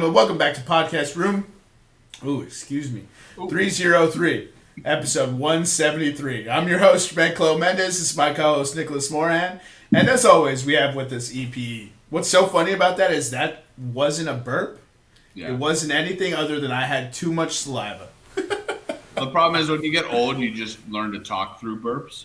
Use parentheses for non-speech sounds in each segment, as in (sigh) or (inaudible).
Gentlemen, welcome back to Podcast Room. Ooh, excuse me. 303, episode 173. I'm your host, Clo Mendes. This is my co host, Nicholas Moran. And as always, we have with us EPE. What's so funny about that is that wasn't a burp. Yeah. It wasn't anything other than I had too much saliva. The problem is when you get old, you just learn to talk through burps.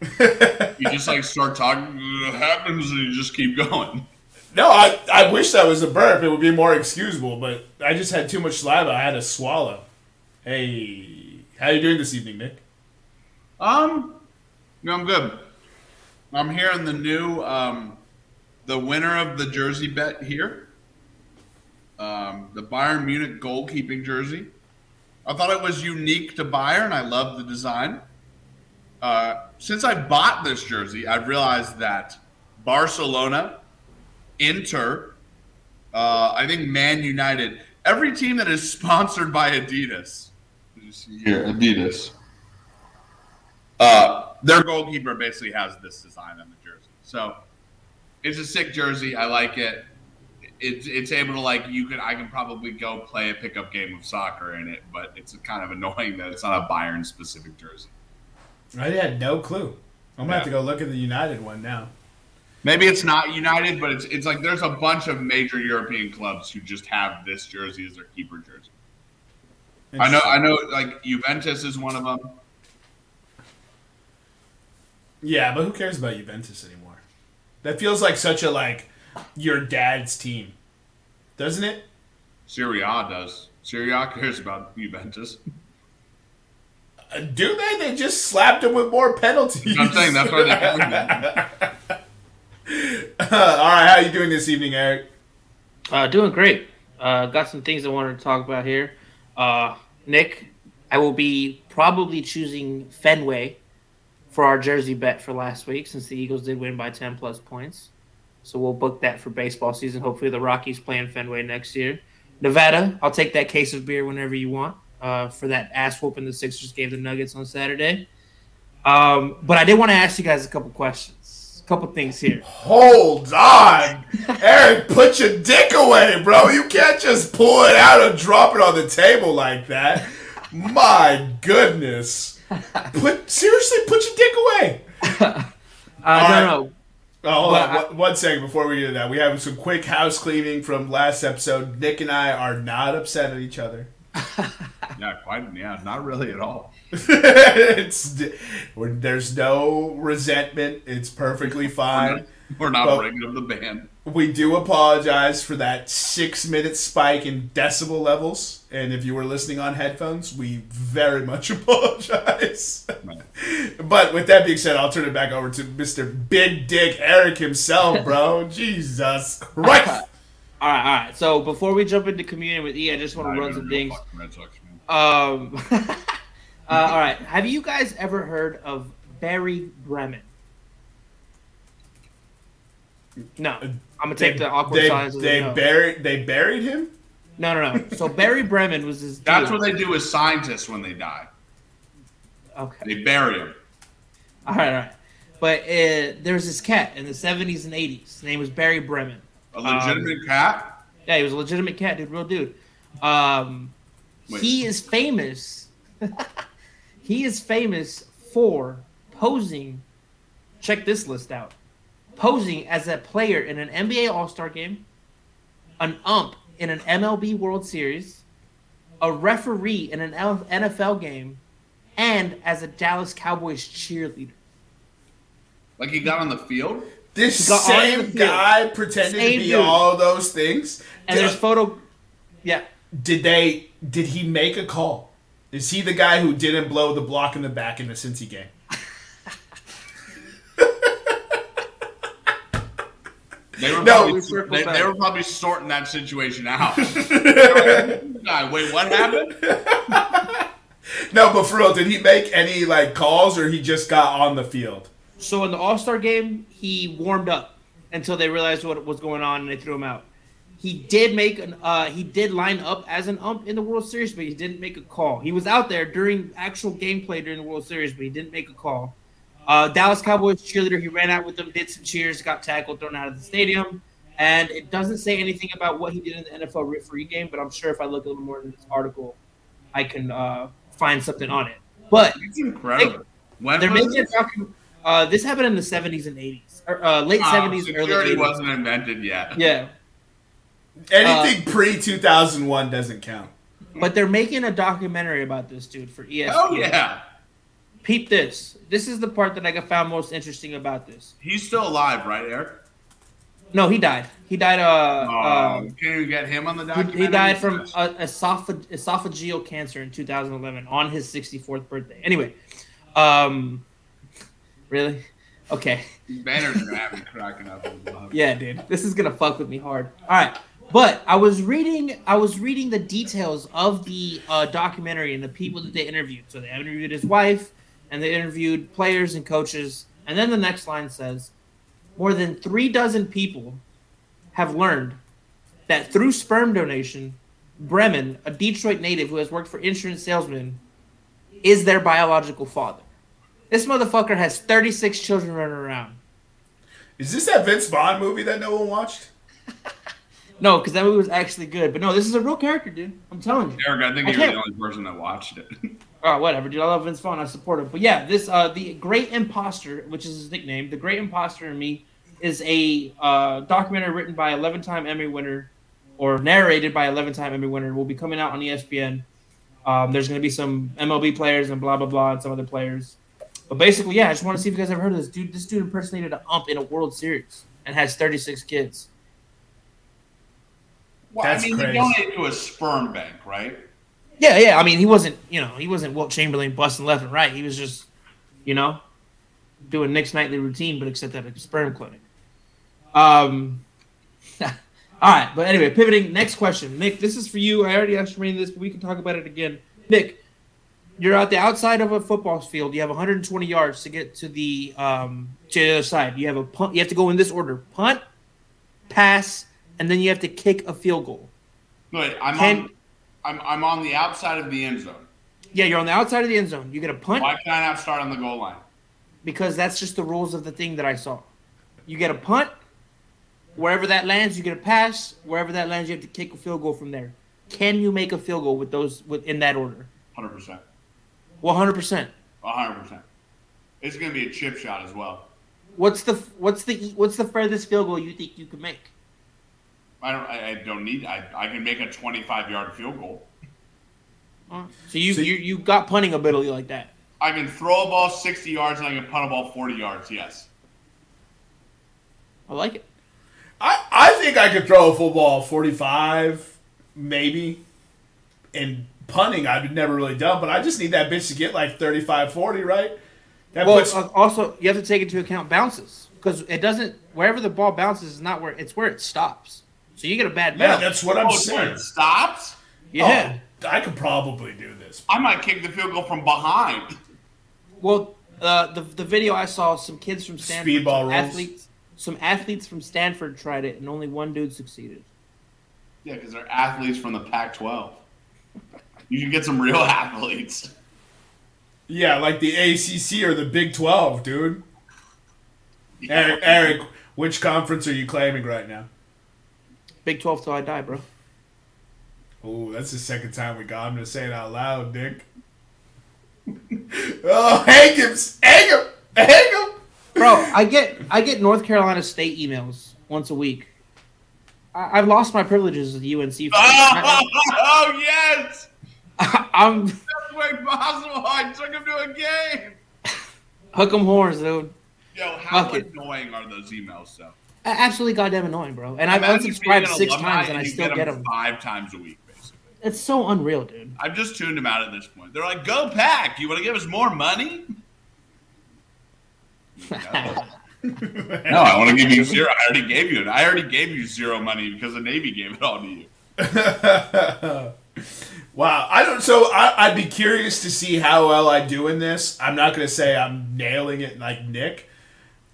(laughs) you just like start talking, it happens, and you just keep going. No, I, I wish that was a burp. It would be more excusable, but I just had too much saliva. I had to swallow. Hey, how you doing this evening, Nick? Um, no, I'm good. I'm here in the new, um, the winner of the jersey bet here. Um, the Bayern Munich goalkeeping jersey. I thought it was unique to Bayern. I love the design. Uh, since I bought this jersey, I've realized that Barcelona, Inter, uh, I think Man United, every team that is (laughs) sponsored by Adidas. You see here, Adidas. Uh, their goalkeeper basically has this design on the jersey. So it's a sick jersey. I like it. It's it's able to like you can I can probably go play a pickup game of soccer in it, but it's kind of annoying that it's not a Bayern specific jersey. I had no clue. I'm gonna have to go look at the United one now. Maybe it's not United, but it's it's like there's a bunch of major European clubs who just have this jersey as their keeper jersey. I know I know like Juventus is one of them. Yeah, but who cares about Juventus anymore? That feels like such a like your dad's team, doesn't it? Serie A does. Serie A cares about Juventus. Uh, do they? They just slapped him with more penalties. I'm saying that's why they have (laughs) them. All (laughs) right, how you doing this evening, Eric? Uh, doing great. Uh, got some things I wanted to talk about here. Uh, Nick, I will be probably choosing Fenway for our jersey bet for last week since the Eagles did win by 10 plus points. So we'll book that for baseball season. Hopefully the Rockies play in Fenway next year. Nevada, I'll take that case of beer whenever you want uh, for that ass whooping the Sixers gave the Nuggets on Saturday. Um, but I did want to ask you guys a couple questions, couple things here. Hold on, Eric. Put your dick away, bro. You can't just pull it out and drop it on the table like that. My goodness. Put seriously, put your dick away. (laughs) Uh, right. no, no, Oh, hold Well, on. One- one second before we do that. We have some quick house cleaning from last episode. Nick and I are not upset at each other. (laughs) Yeah, quite. Yeah, not really at all. (laughs) it's there's no resentment. It's perfectly fine. We're not Well- breaking up the band. We do apologize for that six minute spike in decibel levels. And if you were listening on headphones, we very much (laughs) apologize. but with that being said, I'll turn it back over to Mr. Big Dick Eric himself, bro. (laughs) Jesus Christ. All right, all right. So before we jump into communion with E, I just want Not to run even some real things. Fucking Red Sox, man. Um, (laughs) uh, all right. Have you guys ever heard of Barry Bremen? No. I'm gonna take the awkward they, silence. as they no. buried they buried him? no, no, no. So Barry Bremen was his. That's dude. what they do with scientists when they die. Okay. They bury them. All right, all right. But uh, there was this cat in the 70s and 80s. His name was Barry Bremen. A legitimate cat. Yeah, he was a legitimate cat, dude, real dude. Um, Wait. he is famous. (laughs) he is famous for posing. Check this list out. Posing as a player in an NBA All Star game, an ump in an MLB World Series, a referee in an NFL game, and as a Dallas Cowboys cheerleader. Like he got on the field. This He got on the same guy pretended Same to be dude. all those things. And Did- there's photo. Yeah. Did they? Did he make a call? Is he the guy who didn't blow the block in the back in the Cincy game? They were No. probably, We they, they were probably sorting that situation out. (laughs) Wait, what happened? (laughs) No, but for real, did he make any like calls or he just got on the field? So in the All Star game, he warmed up until they realized what was going on and they threw him out. He did make an uh, he did line up as an ump in the World Series, but he didn't make a call. He was out there during actual gameplay during the World Series, but he didn't make a call. Uh, Dallas Cowboys cheerleader, he ran out with them, did some cheers, got tackled, thrown out of the stadium, and it doesn't say anything about what he did in the NFL referee game. But I'm sure if I look a little more into this article, I can uh, find something on it. But It's incredible. When they're making a this? Uh, this happened in the 70s and 80s, or uh, late Oh, 70s, early security 80s. wasn't invented yet. Yeah, Anything pre two thousand one doesn't count. but they're making a documentary about this dude for ESPN. Oh yeah, Peep this. This is the part that I found most interesting about this. he's still alive, right, Eric? No, he died. He died. Uh, Oh, um, can you get him on the he, documentary? he died from uh, esophag- esophageal cancer in 2011 on his 64th birthday. Anyway, um, really? Okay. Banner's gonna have me cracking up. with. (laughs) Yeah, dude, this is gonna fuck with me hard. All right, but I was reading, I was reading the details of the uh, documentary and the people that they interviewed. So they interviewed his wife, and they interviewed players and coaches. And then the next line says, more than three dozen people have learned that through sperm donation, Bremen, a Detroit native who has worked for insurance salesmen, is their biological father. This motherfucker has 36 children running around. Is this that Vince Vaughn movie that no one watched? (laughs) No, because that movie was actually good. But no, this is a real character, dude. I'm telling you. Eric, I think I you're the only person that watched it. (laughs) Oh, whatever, dude. I love Vince Vaughn. I support him. But yeah, this uh, the Great Imposter, which is his nickname, the Great Imposter in Me, is a uh, documentary written by 11-time Emmy winner, or narrated by 11-time Emmy winner. Will be coming out on ESPN. Um, there's going to be some MLB players and blah blah blah and some other players. But basically, yeah, I just want to see if you guys ever heard of this dude. This dude impersonated an ump in a World Series and has 36 kids. Well, That's I mean, crazy. you donate to a sperm bank, right? Yeah, yeah. I mean, he wasn't, you know, he wasn't Wilt Chamberlain busting left and right. He was just, you know, doing Nick's nightly routine, but except at a sperm clinic. Um, (laughs) all right, but anyway, pivoting. Next question, Nick. This is for you. I already asked Rain this, but we can talk about it again. Nick, you're out the outside of a football field. You have 120 yards to get to the um to the other side. You have a punt. You have to go in this order: punt, pass, and then you have to kick a field goal. Wait, I'm Can- on. I'm, I'm on the outside of the end zone. Yeah, you're on the outside of the end zone. You get a punt. Why can't I not start on the goal line? because that's just the rules of the thing that I saw. You get a punt, wherever that lands, you get a pass. Wherever that lands, you have to kick a field goal from there. Can you make a field goal with those with in that order? Hundred percent. One hundred percent. hundred percent. It's gonna be a chip shot as well. What's the what's the what's the furthest field goal you think you could make? I don't. I, I don't need. I, I can make a 25 yard field goal. So you So you, you got punting ability like that. I can throw a ball 60 yards and I can punt a ball 40 yards. Yes. I like it. I, I think I could throw a football 45, maybe. And punting, I've never really done, but I just need that bitch to get like 35, 40, right? That Well, puts. uh, also you have to take into account bounces because it doesn't wherever the ball bounces is not where it's where it stops. So you get a bad yeah, bounce. that's what I'm Oh, saying. stops. yeah. Oh, I could probably do this. I might kick the field goal from behind. Well, uh, the the video I saw, some kids from Stanford, Speedball some athletes, some athletes from Stanford tried it, and only one dude succeeded. Yeah, because they're athletes from the Pac-12. You can get some real (laughs) athletes. Yeah, like the ACC or the Big 12, dude. Eric, Eric, which conference are you claiming right now? Big Twelve till I die, bro. Oh, that's the second time we got him to say it out loud, Dick. (laughs) oh, hang him! Hang him! Hang him! Bro, I get I get North Carolina State emails once a week. I, I've lost my privileges a UNC. Oh, oh, yes! I, (laughs) I'm Best way possible. I took him to a game. (laughs) hook 'em horns, dude. Yo, how Fuck it. annoying are those emails, though? A- Absolutely goddamn annoying, bro. And I've unsubscribed six times, and I you still get them. five times a week, basically. It's so unreal, dude. I've just tuned them out at this point. They're like, "Go pack! You want to give us more money?" No, I want to give you zero. (laughs) I already gave you it. I already gave you zero money because the Navy gave it all to you. (laughs) wow, I don't. So I, I'd be curious to see how well I do in this. I'm not going to say I'm nailing it like Nick.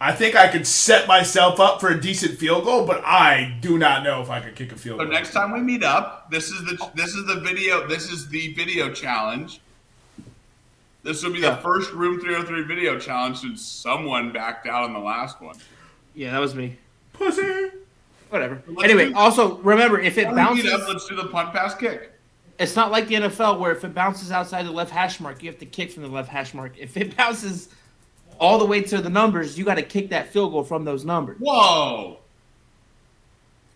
I think I could set myself up for a decent field goal, but I do not know if I could kick a field So goal. next time we meet up, this is the this is the video. This is the video challenge. This will be the first Room 303 video challenge since someone backed out on the last one. Yeah, that was me. Pussy. whatever. Let's Anyway, do- also remember if it Why don't we bounces, up? Let's do the punt pass kick. it's not like the NFL where if it bounces outside the left hash mark, you have to kick from the left hash mark. If it (laughs) bounces all the way to the numbers, you got to kick that field goal from those numbers. Whoa,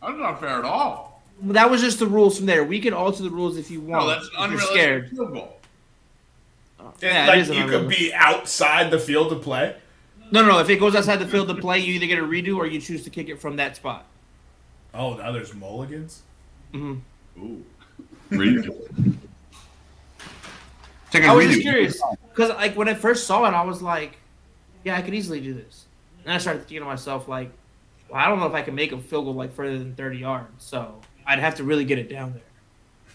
that's not fair at all. That was just the rules from there. We can alter the rules if you want. No, that's if you're unrealistic scared. field goal. Yeah, it like is you could be outside the field to play. No, no. no. If it goes outside the field to play, you either get a redo or you choose to kick it from that spot. Oh, now there's mulligans. Mm-hmm. Ooh, redo. Take a I was redo. just curious because, like, when I first saw it, I was like, "Yeah, I could easily do this." And I started thinking to myself, like, "Well, I don't know if I can make a field goal like further than thirty yards, so I'd have to really get it down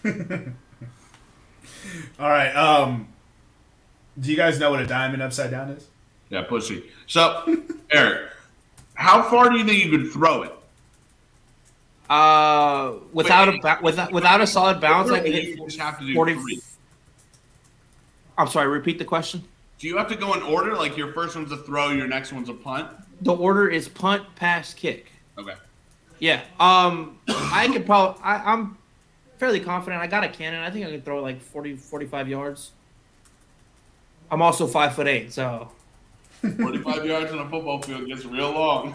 there." (laughs) All right. Um, do you guys know what a diamond upside down is? Yeah, pussy. So, (laughs) Eric, how far do you think you could throw it? Uh, without Wait, a ba- without without a solid bounce, I could You hit just have to do 40 three. I'm sorry. Repeat the question. Do you have to go in order? Like your first one's a throw, your next one's a punt? The order is punt, pass, kick. Okay. Yeah. Um, I could probably. I, I'm fairly confident. I got a cannon. I think I can throw like 40, 45 yards. I'm also five foot eight, so (laughs) 45 yards on a football field gets real long.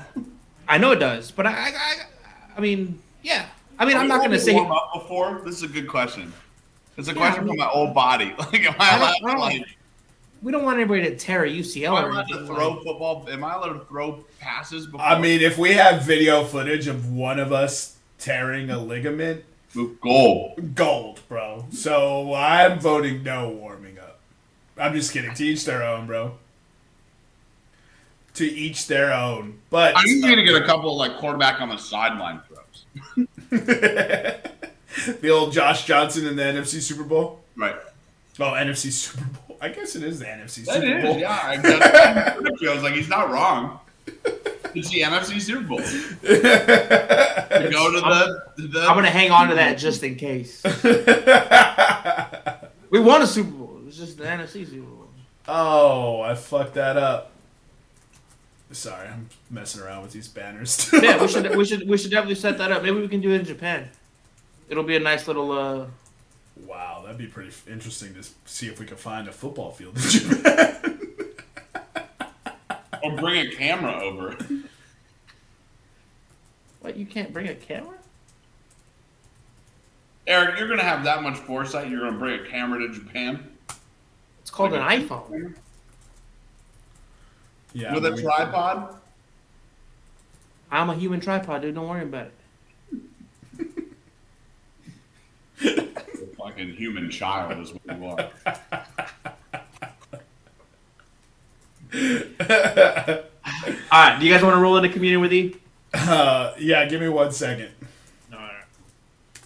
I know it does. But I, I, I, I mean, yeah. I mean, I'm not gonna say. warm up before. This is a good question. It's a Yeah, question I mean- from my old body. (laughs) Like, am I I allowed I to like? We don't want anybody to tear a UCL Am I allowed to throw like- football? Am I allowed to throw passes before? I mean, if we have video footage of one of us tearing a ligament, gold, gold, bro. So I'm voting no warming up. I'm just kidding. To each their own, bro. To each their own. But I'm going to get a couple like quarterback on the sideline throws. (laughs) the old Josh Johnson in the NFC Super Bowl. Right. Oh, NFC Super Bowl. I guess it is the NFC That Super is, Bowl. yeah. I, just, I was like, he's not wrong. It's the NFC Super Bowl. (laughs) To go to the, to the I'm gonna hang on to that just in case. (laughs) We won a Super Bowl. It was just the NFC Super Bowl. oh, I fucked that up. Sorry, I'm messing around with these banners. Yeah, we (laughs) should we should we should definitely set that up. Maybe we can do it in Japan. It'll be a nice little uh Wow, that'd be pretty f- interesting to see if we can find a football field in (laughs) Japan. or bring a camera over. what you can't bring a camera? Eric, you're gonna have that much foresight. You're gonna bring a camera to Japan It's called Like an a- iPhone. yeah, with a we- tripod. I'm a human tripod, dude. Don't worry about it. A human child is what you are. (laughs) All right, do you guys want to roll into communion with E? Uh, yeah, give me one second. No, I'm-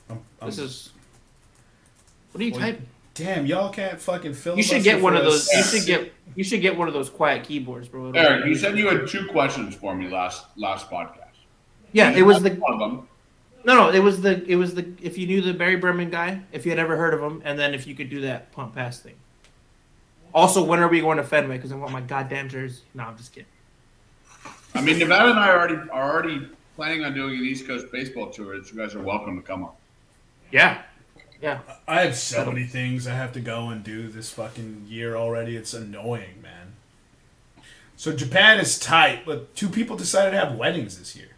I'm- This is. What are you Well, typing? damn, y'all can't fucking fill. You should get one of those. You should get. You should get one of those quiet keyboards, bro. It'll- Eric, you said you had two questions for me last last podcast. Yeah, it was the one of them. No, no. It was the. It was the. If you knew the Barry Berman guy, if you had ever heard of him, and then if you could do that pump pass thing. Also, when are we going to Fenway? Because I want my goddamn jersey. No, I'm just kidding. I mean, Nevada and I are already are already planning on doing an East Coast baseball tour. That you guys are welcome to come on. Yeah, yeah. I have so many things I have to go and do this fucking year already. It's annoying, man. So Japan is tight, but two people decided to have weddings this year.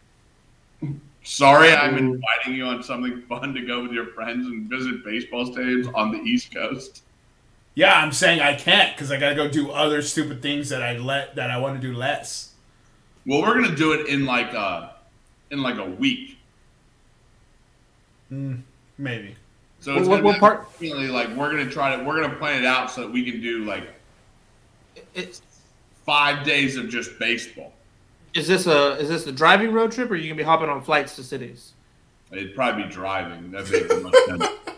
Sorry, I'm inviting you on something fun to go with your friends and visit baseball stadiums on the East Coast. Yeah, I'm saying I can't because I gotta go do other stupid things that I let that I want to do less. Well, we're gonna do it in like a in like a week. Hmm, maybe. So What- it's what- what part- Really, like we're gonna try to we're gonna plan it out so that we can do like It's, five days of just baseball. Is this a is this a driving road trip, or are you gonna be hopping on flights to cities? It'd probably be driving. That'd make the most sense. (laughs)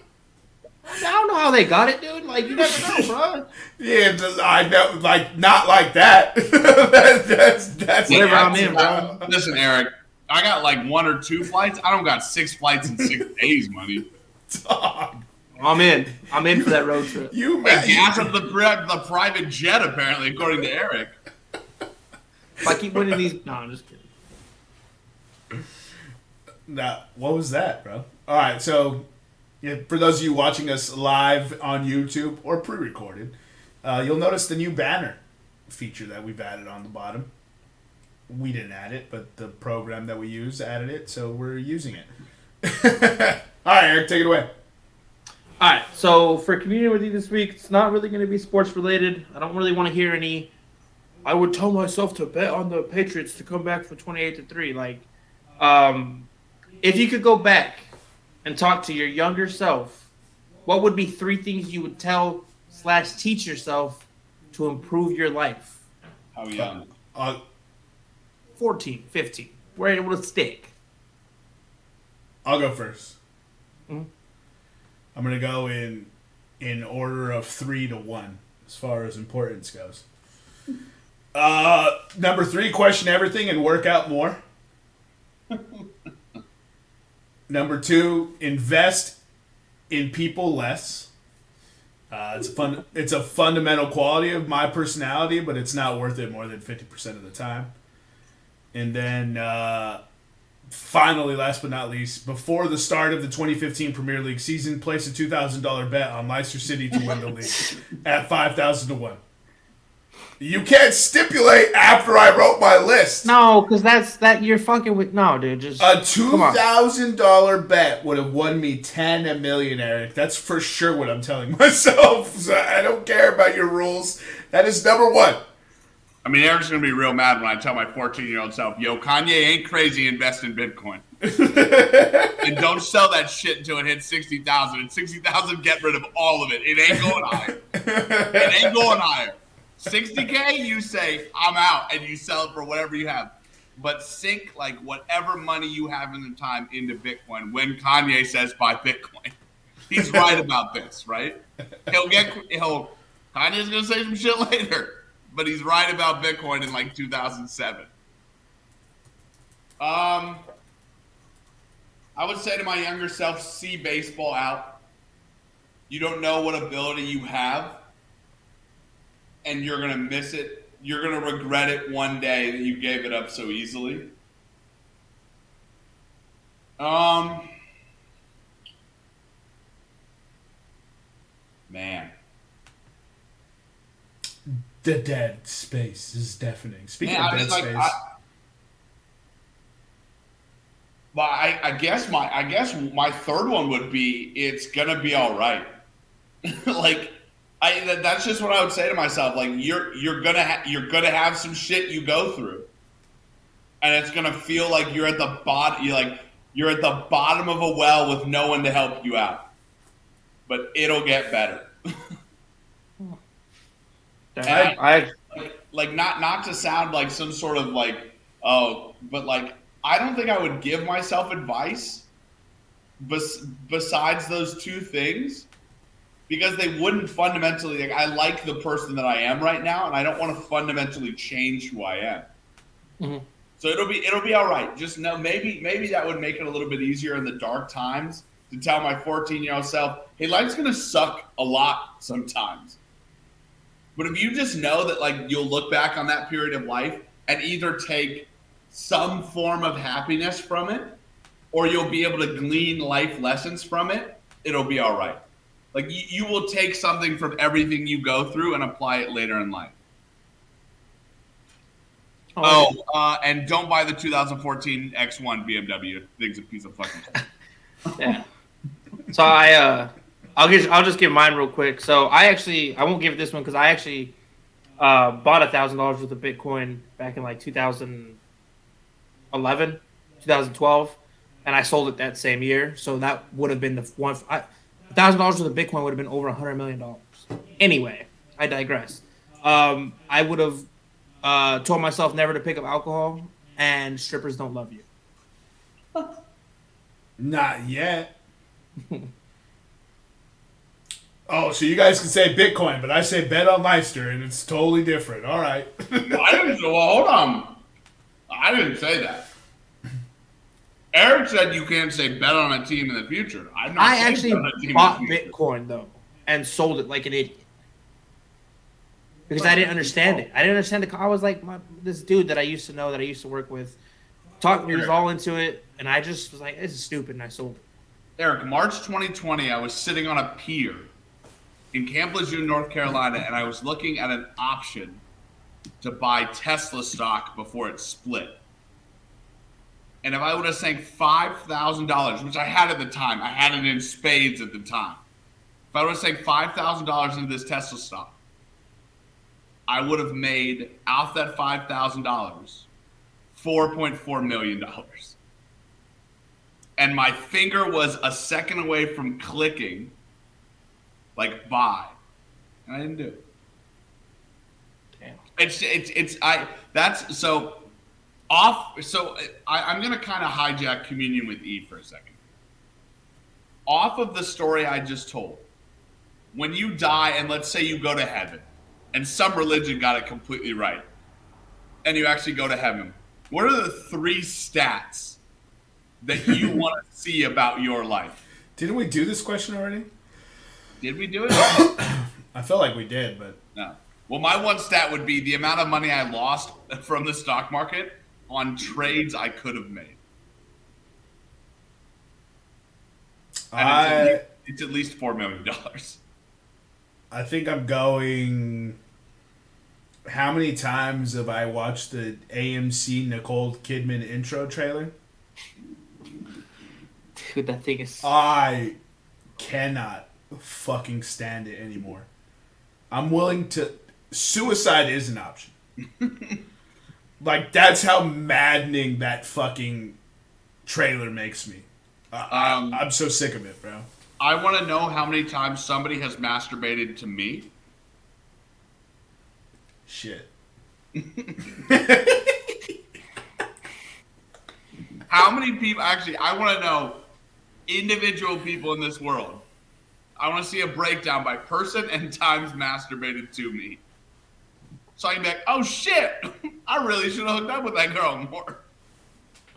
I don't know how they got it, dude. Like you never know, bro. Yeah, just- I know, like not like that. (laughs) that that's that's the Whatever I'm answer, in, bro. Listen, Eric, I got like one or two flights. I don't got six flights in six (laughs) days, money. Dog, I'm in. I'm in for that road trip. you I man, gas up the the private jet, apparently, according to Eric. If I keep winning these, (laughs) no, I'm just kidding. That what was that, bro? All right, so yeah, for those of you watching us live on YouTube or pre-recorded, uh, you'll notice the new banner feature that we've added on the bottom. We didn't add it, but the program that we use added it, so we're using it. (laughs) All right, Eric, take it away. All right, so for community with you this week, it's not really going to be sports related. I don't really want to hear any. I would tell myself to bet on the Patriots to come back from twenty-eight to three. Like, um, if you could go back and talk to your younger self, what would be three things you would tell slash teach yourself to improve your life? How young? Uh, 14, 15. We're able to stick. I'll go 1st i Mhm. I'm gonna go in in order of three to one as far as importance goes. Uh, number three, question everything and work out more. (laughs) number two, invest in people less. Uh, it's a fun. It's a fundamental quality of my personality, but it's not worth it more than fifty percent of the time. And then uh, finally, last but not least, before the start of the 2015 Premier League season, place a $2,000 bet on Leicester City to win the (laughs) league at 5,000 to 1. You can't stipulate after I wrote my list. No, because that's that you're fucking with. No, dude, just A $2,000 bet would have won me 10 a million, Eric. That's for sure what I'm telling (laughs) myself. So I don't care about your rules. That is number one. I mean, Eric's gonna be real mad when I tell my 14 year old self, "Yo, Kanye ain't crazy. Invest in Bitcoin, (laughs) and don't sell that shit until it hits 60,000. And 60,000, get rid of all of it. It ain't going higher. It ain't going higher. 60k, you say I'm out, and you sell it for whatever you have. But sink like whatever money you have in the time into Bitcoin. When Kanye says buy Bitcoin, he's right (laughs) about this, right? He'll get he'll Kanye's gonna say some shit later, but he's right about Bitcoin in like 2007. Um, I would say to my younger self, see baseball out. You don't know what ability you have, and you're gonna miss it. You're gonna regret it one day that you gave it up so easily. Um, man. The dead space is deafening. Speaking Man, of dead like, space. I, but I, I guess my, I guess my third one would be, it's gonna be all right. (laughs) like, I, that, that's just what I would say to myself. Like, you're, you're gonna, ha- you're gonna have some shit you go through, and it's gonna feel like you're at the bottom. You're like, you're at the bottom of a well with no one to help you out. But it'll get better. (laughs) I, I like, like not not to sound like some sort of like oh but like i don't think i would give myself advice bes- besides those two things because they wouldn't fundamentally like i like the person that i am right now and i don't want to fundamentally change who i am Mhm. so it'll be it'll be all right just know maybe maybe that would make it a little bit easier in the dark times to tell my 14 year old self hey life's gonna suck a lot sometimes but if you just know that like you'll look back on that period of life and either take some form of happiness from it or you'll be able to glean life lessons from it, it'll be all right. Like you, you will take something from everything you go through and apply it later in life. Oh, uh, and don't buy the 2014 X1 BMW. Thing's a piece of fucking shit. (laughs) yeah. So I uh, I'll give I'll just give mine real quick. So I actually I won't give this one because I actually uh, bought a thousand dollars worth of Bitcoin back in like 2011, 2012, and I sold it that same year. So that would have been the one. A thousand dollars worth of Bitcoin would have been over a hundred million dollars. Anyway, I digress. Um, I would have uh, told myself never to pick up alcohol, and strippers don't love you. (laughs) Not yet. (laughs) oh, so you guys can say Bitcoin, but I say bet on Leicester, and it's totally different. All right. (laughs) I didn't. Well, hold on. I didn't say that. Eric said you can't say bet on a team in the future. I'm not I actually on a team in bought. Bitcoin though and sold it like an idiot because I didn't understand it. I didn't understand the. I was like, my, this dude that I used to know that I used to work with talked me was all into it, and I just was like, "This is stupid," and I sold. it. Eric, March 2020, I was sitting on a pier in Camp Lejeune, North Carolina, and I was looking at an option to buy Tesla stock before it split. And if I would have sank five thousand dollars, which I had at the time, I had it in spades at the time. If I would have sank five thousand dollars into this Tesla stock, I would have made out that five thousand dollars, four point four million dollars. And my finger was a second away from clicking, like buy, and I didn't do it. Damn. It's it's it's I that's so off. So I, I'm gonna kind of hijack communion with Eve for a second. Off of the story I just told, when you die and let's say you go to heaven, and some religion got it completely right, and you actually go to heaven, what are the three stats that you (laughs) want to see about your life? Didn't we do this question already? Did we do it? (coughs) I felt like we did, but No. Well, my one stat would be the amount of money I lost (laughs) from the stock market on trades I could have made. And it's, at I least, it's at least four million dollars. I think I'm going. How many times have I watched the AMC Nicole Kidman intro trailer? Dude, that thing is. I cannot fucking stand it anymore. I'm willing to. Suicide is an option. (laughs) like that's how maddening that fucking trailer makes me. I, Um, I'm so sick of it, bro. I want to know how many times somebody has masturbated to me. Shit. (laughs) How many people? Actually, I want to know individual people in this world. I want to see a breakdown by person and times masturbated to me. So I can be like, oh shit, (laughs) I really should have hooked up with that girl more.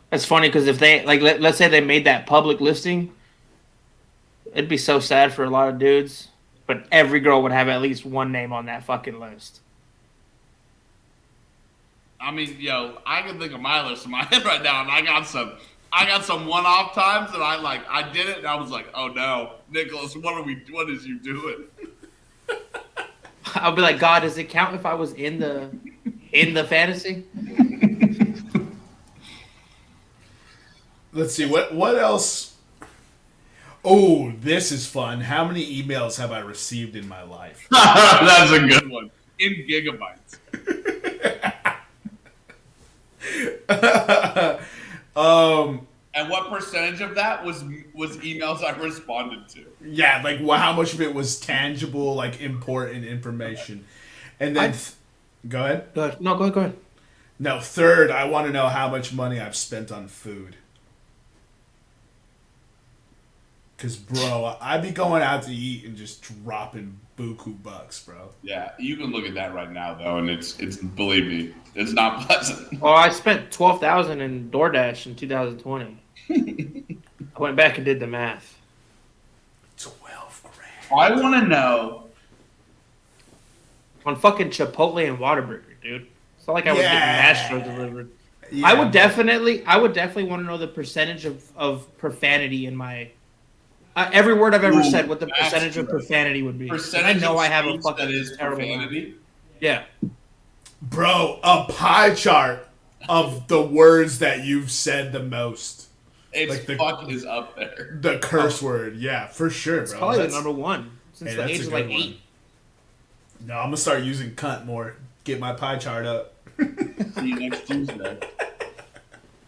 That's funny because if they like, let, let's say they made that public listing, it'd be so sad for a lot of dudes. But every girl would have at least one name on that fucking list. I mean, yo, I can think of my list in my (laughs) head right now, and I got some, I got some one-off times that I like. I did it, and I was like, oh no, Nicholas, what are we? What is you doing? (laughs) I'll be like, God, does it count if I was in the in the fantasy? Let's see what what else. Oh, this is fun. How many emails have I received in my life? (laughs) That's a good one. In gigabytes. (laughs) um, And what percentage of that was was emails I responded to? yeah, like wha- how much of it was tangible, like important information, and then th- go ahead. Go ahead. No, go ahead. Go ahead. No, third, I want to know how much money I've spent on food. Cause bro, I'd be going out to eat and just dropping buku bucks, bro. Yeah, you can look at that right now though, and it's it's believe me, it's not pleasant. Well, I spent twelve thousand in DoorDash in 2020. (laughs) I went back and did the math. Twelve grand. I want to know. on fucking Chipotle and Whataburger, dude. It's not like I was Yeah. getting Nashville delivered. Yeah, I would bro. definitely, I would definitely want to know the percentage of, of profanity in my uh, every word I've ever Ooh, said. What the that's percentage of profanity would be? Percentage I know I have a speech fucking that is terrible mouth. profanity. Yeah, bro, a pie chart of the words that you've said the most. It's Like the- fuck is up there. The curse word, yeah, for sure, it's bro. probably the number one since Hey, the age of like one. eight. No, I'm gonna start using cunt more. Get my pie chart up. (laughs) See you next Tuesday.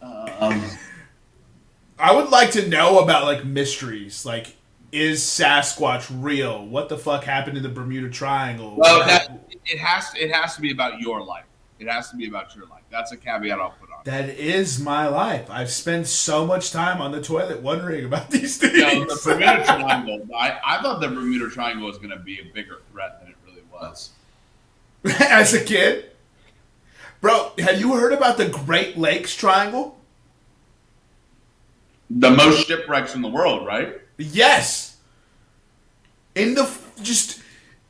Um, I would like to know about like mysteries, like is Sasquatch real? What the fuck happened in the Bermuda Triangle? well, that, it has to, it has to be about your life. It has to be about your life. That's a caveat I'll put on. That is my life. I've spent so much time on the toilet wondering about (laughs) these things. Yo, the Bermuda Triangle. I, I thought the Bermuda Triangle was going to be a bigger threat than it really was. (laughs) As a kid, bro, have you heard about the Great Lakes Triangle? The most shipwrecks in the world, right? Yes. In the just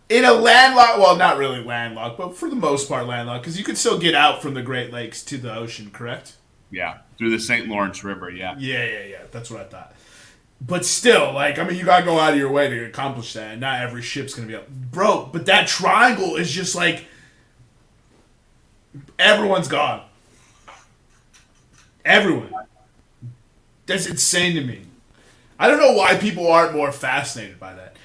in a landlocked, well, not really landlocked, but for the most part landlocked, because you could still get out from the Great Lakes to the ocean, correct? Yeah, through the St. Lawrence River. Yeah. Yeah, yeah, yeah. That's what I thought. But still, like, I mean, you gotta go out of your way to accomplish that, and not every ship's gonna be up, bro. But that triangle is just like everyone's gone. Everyone. That's insane to me. I don't know why people aren't more fascinated by that.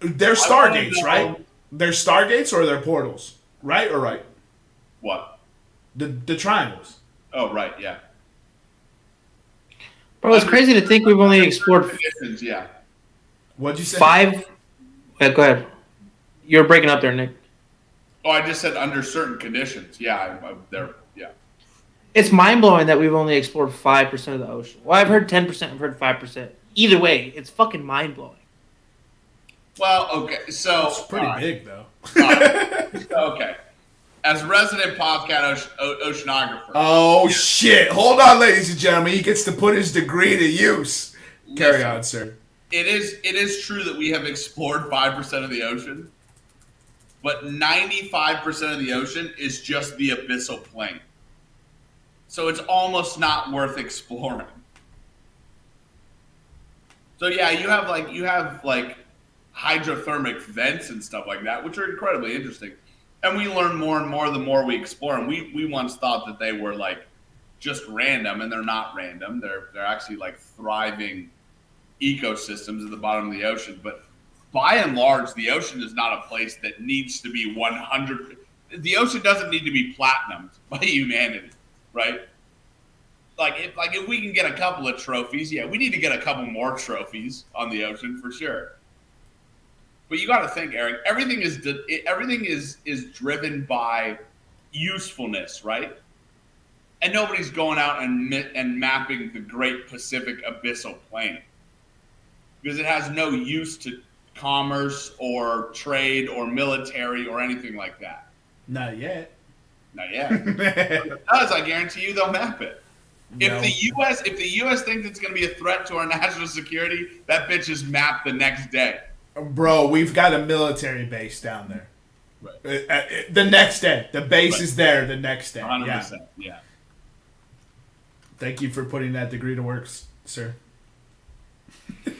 They're stargates, right? They're stargates or they're portals, right or right? What? The the triangles. Oh, right. Yeah. Bro, it's crazy to think we've only explored Conditions, yeah. What'd you say? five. Yeah, go ahead. You're breaking up there, Nick. Oh, I just said under certain conditions. Yeah, I, I, they're yeah. It's mind blowing that we've only explored five percent of the ocean. Well, I've heard ten percent. I've heard five percent. Either way, it's fucking mind blowing. Well, okay, so It's pretty all right. big though. (laughs) Okay, as resident podcast o- oceanographer, Oh shit! Hold on, ladies and gentlemen. He gets to put his degree to use. Carry Listen. on, sir. it is it is true that we have explored five percent of the ocean, but ninety five percent of the ocean is just the abyssal plain. So it's almost not worth exploring. So yeah, you have like you have like hydrothermic vents and stuff like that, which are incredibly interesting. And we learn more and more the more we explore. And we we once thought that they were like just random, and they're not random. They're they're actually like thriving ecosystems at the bottom of the ocean. But by and large, the ocean is not a place that needs to be 100. The ocean doesn't need to be platinumed (laughs) by humanity, right? Like if like if we can get a couple of trophies, yeah, we need to get a couple more trophies on the ocean for sure. But you got to think, Eric. Everything is everything is is driven by usefulness, right? And nobody's going out and and mapping the Great Pacific Abyssal Plain because it has no use to commerce or trade or military or anything like that. Not yet. Not yet. If it does, I guarantee you they'll map it. If No. the U.S. if the U.S. thinks it's going to be a threat to our (laughs) national security, that bitch is mapped the next day. Bro, we've got a military base down there. Right. Uh, uh, the next day, the base Right. is there. The next day. 100. Yeah. percent Yeah. Thank you for putting that degree to work, sir. (laughs)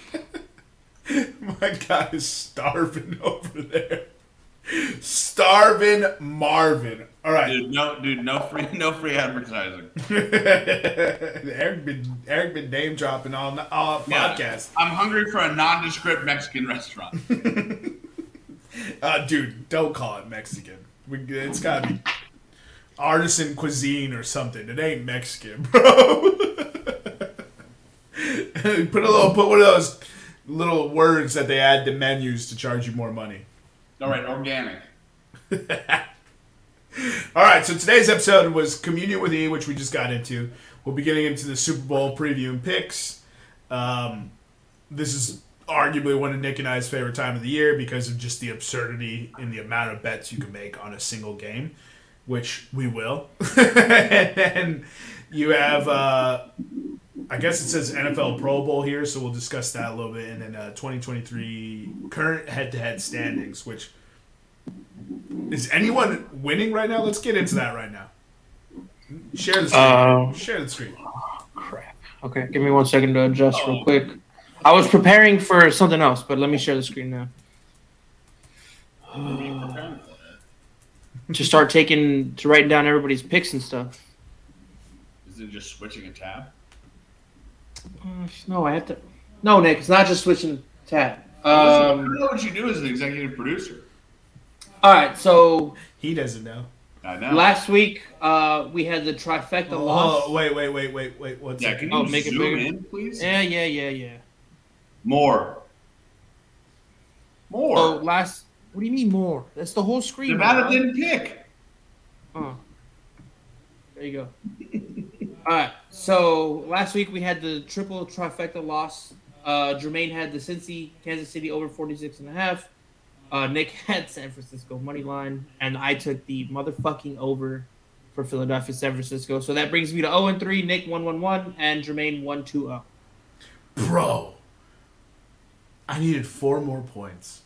My guy is starving (laughs) over there. Starving Marvin. All right. Dude, no, dude, no free, (laughs) no free advertising. (laughs) Eric been Eric been name dropping all all Yeah. podcast. I'm hungry for a nondescript Mexican restaurant. (laughs) Uh, dude, don't call it Mexican. We, it's gotta be artisan cuisine or something. It ain't Mexican, bro. put a little, put one of those little words that they add to menus to charge you more money. All right, organic. (laughs) All right, so today's episode was Communion with E, which we just got into. We'll be getting into the Super Bowl preview and picks. Um, this is arguably one of Nick and I's favorite time of the year because of just the absurdity in the amount of bets you can make on a single game, which we will. (laughs) and you have, uh, I guess it says NFL Pro Bowl here, so we'll discuss that a little bit. And then uh, 2023 current head to head standings, which is anyone winning right now? Let's get into that right now. Share the screen. Uh, Share the screen. Crap. Okay, give me one second to adjust real quick. I was preparing for something else, but let me share the screen now. (sighs) To start taking to writing down everybody's picks and stuff. Is it just switching a tab? Uh, no, I have to. No, Nick, it's not just switching tab. I don't Um, know what you do as an executive producer. all right, so He doesn't know. I know. last week uh, we had the trifecta loss. Oh, wait, wait, wait, wait, wait. What's yeah, that? can you Oh, make it zoom bigger. in, please? Yeah, yeah, yeah, yeah. More. More. So last, what do you mean more? That's the whole screen. Nevada bro. didn't pick. Oh. There you go. (laughs) All right. So last week we had the triple trifecta loss. Uh, Jermaine had the Cincy, Kansas City over 46 and a half. Uh, Nick (laughs) had San Francisco money line, and I took the motherfucking over for Philadelphia, San Francisco. So that brings me to 0 and 3. Nick 1 1 1, and Jermaine 1 2 0. Bro. I needed four more points.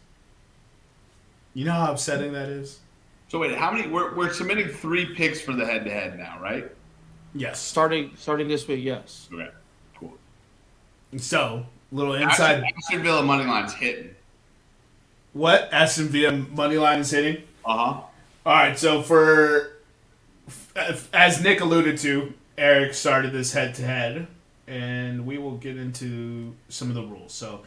You know how upsetting that is? So wait, how many? We're, we're submitting three picks for the head-to-head now, right? Yes. Starting starting this week, yes. Okay, cool. So, little inside. Aston, Aston Villa money line's hitting. What Aston Villa money line is hitting? Uh huh. All right. So for as Nick alluded to, Eric started this head to head, and we will get into some of the rules. So.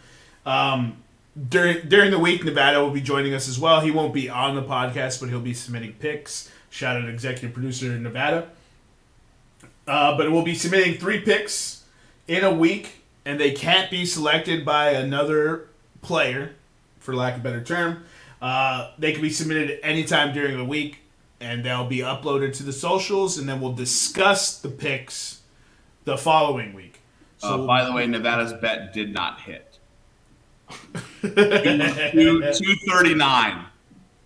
Um, during during the week, Nevada will be joining us as well. He won't be on the podcast, but he'll be submitting picks. Shout out executive producer in Nevada. Uh, but we'll be submitting three picks in a week, and they can't be selected by another player, for lack of a better term. Uh, they can be submitted anytime during the week, and they'll be uploaded to the socials, and then we'll discuss the picks the following week. So, uh, by the way, Nevada's bet did not hit. (laughs) two, 239.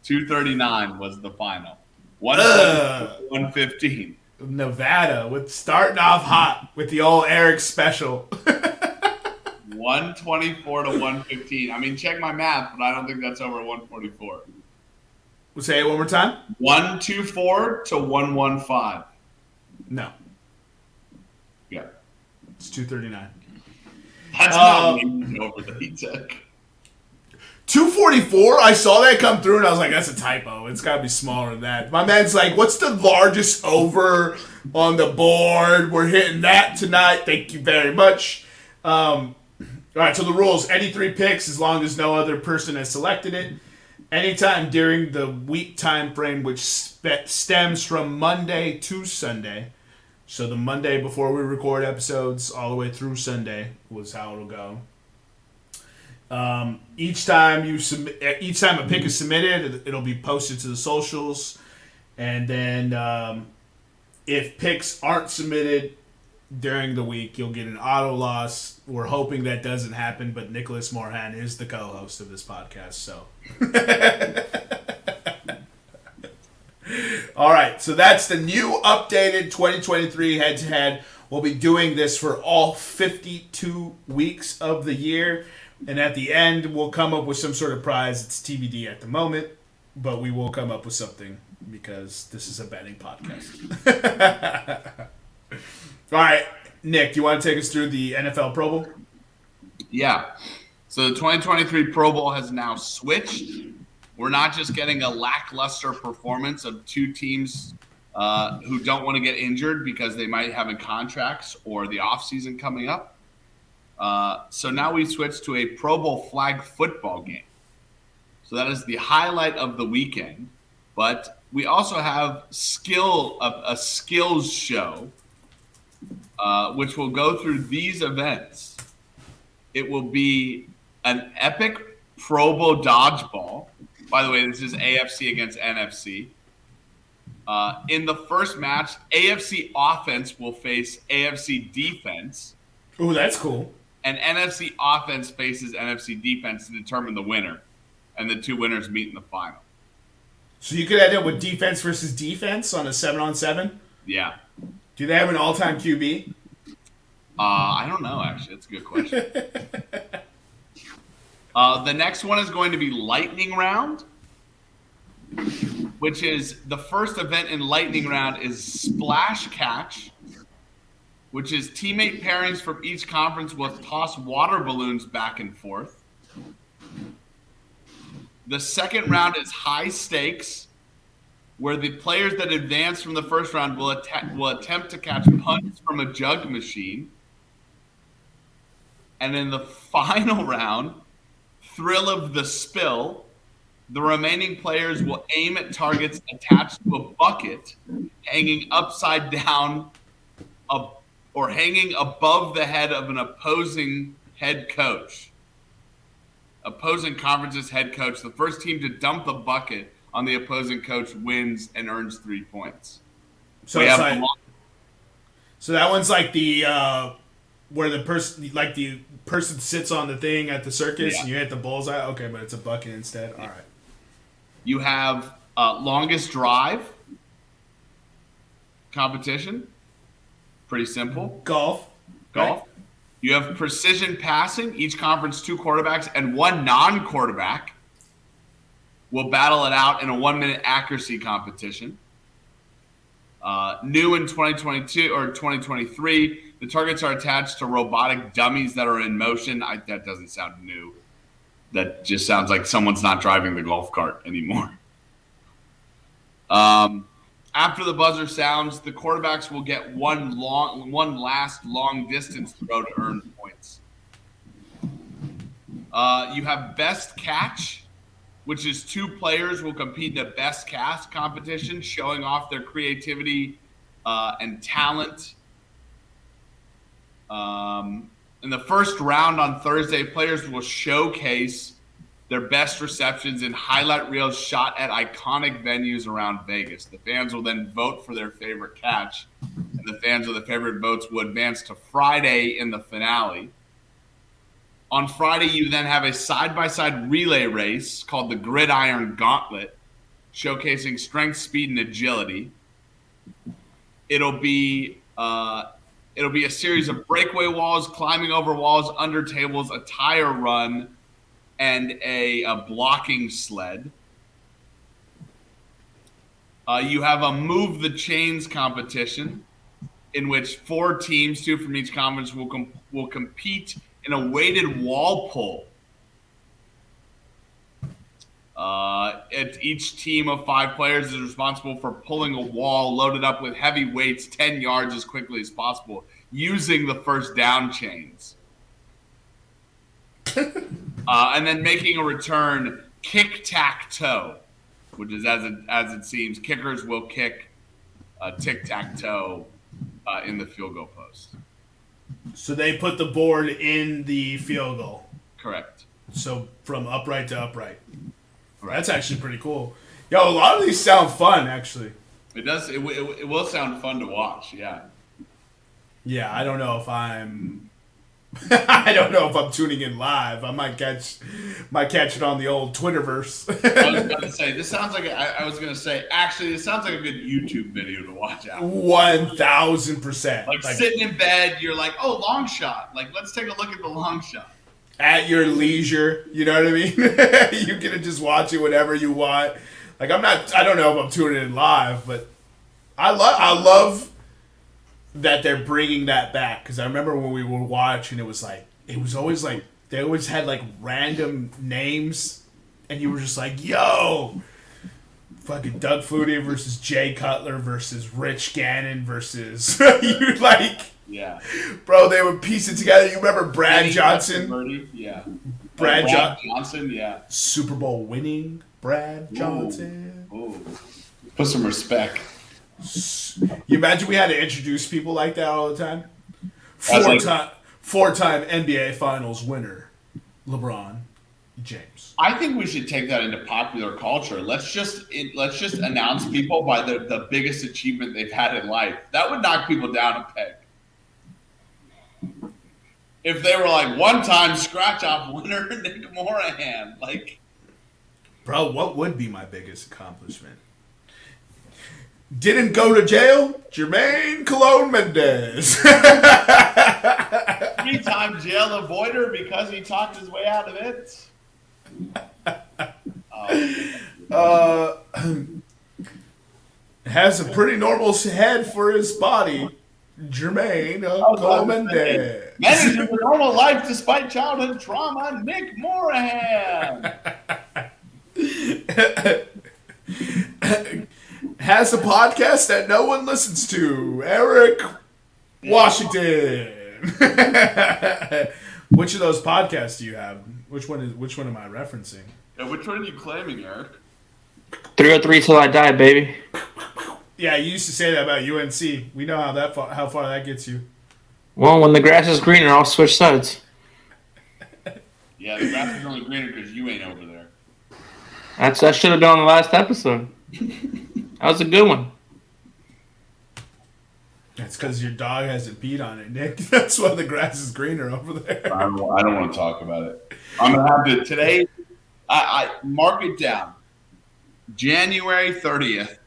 239 was the final. One, 115. Nevada with starting off hot with the old Eric special. 124 to 115. I mean, check my math, but I don't think that's over 144. We'll say it one more time. 124 to 115. No. Yeah. It's 239. That's uh, not over the he took. 244, I saw that come through and I was like, that's a typo. It's got to be smaller than that. My man's like, what's the largest over on the board? We're hitting that tonight. Thank you very much. Um, all right, so the rules any three picks as long as no other person has selected it. Anytime during the week time frame, which stems from Monday to Sunday. So the Monday before we record episodes, all the way through Sunday, was how it'll go. Um, each time you submit, each time a pick is submitted, it'll be posted to the socials, and then um, if picks aren't submitted during the week, you'll get an auto loss. We're hoping that doesn't happen, but Nicholas Morhan is the co-host of this podcast, so. (laughs) All right, so that's the new updated 2023 head-to-head. We'll be doing this for all 52 weeks of the year. And at the end, we'll come up with some sort of prize. It's TBD at the moment, but we will come up with something because this is a betting podcast. (laughs) All right, Nick, do you want to take us through the NFL Pro Bowl? Yeah. So the 2023 Pro Bowl has now switched. We're not just getting a lackluster performance of two teams uh, who don't want to get injured because they might have in contracts or the offseason coming up. Uh, so now we switch to a Pro Bowl flag football game. So that is the highlight of the weekend. But we also have skill a, a skills show, uh, which will go through these events. It will be an epic Pro Bowl dodgeball. By the way, this is AFC against NFC. Uh, in the first match, AFC offense will face AFC defense. Oh, that's cool and NFC offense faces NFC defense to determine the winner, and the two winners meet in the final. So you could end up with defense versus defense on a seven on seven. Yeah. Do they have an all time QB? Uh, I don't know. Actually, that's a good question. (laughs) uh, the next one is going to be lightning round, which is the first event in lightning round is splash catch which is teammate pairings from each conference will toss water balloons back and forth. The second round is high stakes, where the players that advance from the first round will, att- will attempt to catch punts from a jug machine. And in the (laughs) final round, thrill of the spill, the remaining players will aim at targets attached to a bucket hanging upside down or hanging above the head of an opposing head coach. Opposing conference's head coach, the first team to dump the bucket on the opposing coach wins and earns three points. So like, so that one's like the uh, where the person like the person sits on the thing at the circus yeah. and you hit the bullseye. Okay, but it's a bucket instead. All right. You have uh, longest drive competition. Pretty simple. Golf. Golf. Right. You have precision passing. Each conference, two quarterbacks and one non quarterback will battle it out in a one minute accuracy competition. Uh, new in 2022 or 2023, the targets are attached to robotic dummies that are in motion. I, that doesn't sound new. That just sounds like someone's not driving the golf cart anymore. (laughs) Um, after the buzzer sounds, the quarterbacks will get one long, one last long distance throw to earn points. Uh, you have best catch, which is two players will compete in a best cast competition, showing off their creativity uh, and talent. Um, in the first round on Thursday, players will showcase their best receptions and highlight reels shot at iconic venues around Vegas. The fans will then vote for their favorite catch, and the fans with the favorite votes will advance to Friday in the finale. On Friday, you then have a side by side relay race called the Gridiron Gauntlet, showcasing strength, speed, and agility. It'll be uh, it'll be a series of breakaway walls, climbing over walls, under tables, a tire run, and a, a blocking sled. Uh, you have a move the chains competition, in which four teams, two from each conference, will com- will compete in a weighted wall pull. Uh, each team of five players is responsible for pulling a wall loaded up with heavy weights 10 yards as quickly as possible using the first down chains. Uh, and then making a return kick tack toe, which is as it, as it seems, kickers will kick uh, tic tac toe uh, in the field goal post. So they put the board in the field goal. Correct. So from upright to upright. That's actually pretty cool. Yo, a lot of these sound fun, actually. It does. It, it, it will sound fun to watch. Yeah. Yeah, I don't know if I'm. (laughs) I don't know if I'm tuning in live. I might catch, might catch it on the old Twitterverse. I was to (laughs) say this sounds like a, I, I was going to say actually this sounds like a good YouTube video to watch out. One thousand percent. Like sitting in bed, you're like, oh, long shot. Like let's take a look at the long shot. at your leisure. You know what I mean? (laughs) you can just watch it whenever you want. Like I'm not. I don't know if I'm tuning in live, but I love. I love that they're bringing that back because I remember when we were watching, it was like it was always like they always had like random names, and you were just like, "Yo." Fucking Doug Flutie versus Jay Cutler versus Rich Gannon versus (laughs) you like Yeah. bro they would piece it together. You remember Brad Danny Johnson? Birdie, Yeah. Brad oh, Brad Jo- Johnson. Yeah. Super Bowl winning Brad Johnson. Ooh. Put some respect. You imagine we had to introduce people like that all the time? Four like- time four time NBA finals winner, LeBron James. I think we should take that into popular culture. Let's just it, let's just announce people by the, the biggest achievement they've had in life. That would knock people down a peg. If they were like one time scratch off winner (laughs) Nick Morahan, like Bro, what would be my biggest accomplishment? Didn't go to jail? Jermaine Cologne Mendez. (laughs) three time jail avoider because he talked his way out of it. Oh, (laughs) uh, (clears throat) has a pretty normal head for his body. Jermaine uh, Cologne Mendez. Manages a normal life despite childhood trauma. Nick Morahan. (laughs) has a podcast that no one listens to. Eric Washington. (laughs) which of those podcasts do you have? Which one is which one am I referencing? Yeah, which one are you claiming, Eric? 303 till I die, baby. Yeah, you used to say that about UNC. We know how that far, how far that gets you. Well, when the grass is greener, I'll switch sides. (laughs) Yeah, the grass is only greener because you ain't over there. That's that should have been on the last episode. (laughs) That was a good one. That's because your dog hasn't peed on it, Nick. (laughs) That's why the grass is greener over there. I don't, I don't want to talk about it. I'm gonna have to today. I, I mark it down. January 30th,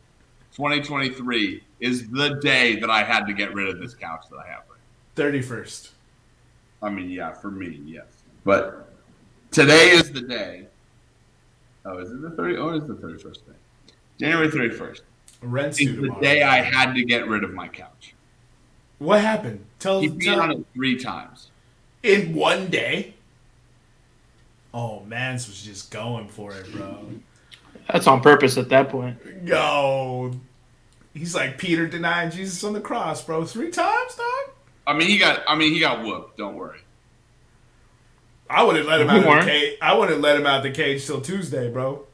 2023 is the day that I had to get rid of this couch that I have. Right Thirty first. I mean, yeah, for me, yes. But today is the day. Oh, is it the 30? Oh, it's the 31st day. January 31st. Rent's It's due the tomorrow. day I had to get rid of my couch. What happened? Tell, He beat tell on it three times. in one day. Oh, Mans was just going for it, bro. That's on purpose at that point. Yo, he's like Peter denying Jesus on the cross, bro. Three times, dog. I mean, he got. I mean, he got whooped. Don't worry. I wouldn't let him We out of weren't. the cage. I wouldn't let him out the cage till Tuesday, bro.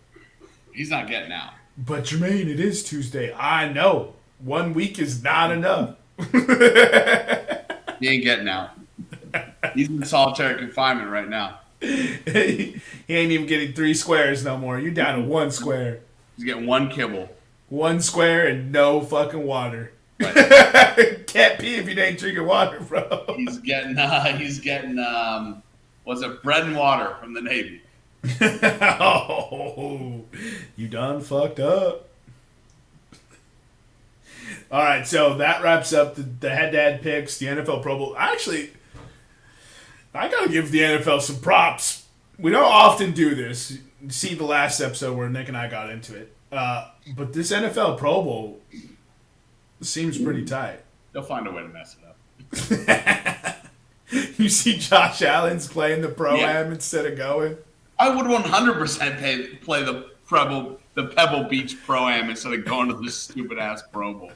He's not getting out. But Jermaine, it is Tuesday. I know. One week is not enough. He ain't getting out. He's in solitary confinement right now. (laughs) he ain't even getting three squares no more. You're down to one square. He's getting one kibble. One square and no fucking water. (laughs) Can't pee if you ain't drinking water, bro. He's getting. Uh, he's getting. Um, was it bread and water from the Navy? Oh, (laughs) you done fucked up. All right, so that wraps up the, the head-to-head picks, the NFL Pro Bowl. Actually, I gotta give the NFL some props. We don't often do this. See the last episode where Nick and I got into it, uh, but this NFL Pro Bowl seems pretty tight. They'll find a way to mess it up. (laughs) you see Josh Allen's playing the pro am Yeah. instead of going. I would 100% pay, play the Pebble the Pebble Beach Pro Am instead of going to this stupid ass Pro Bowl.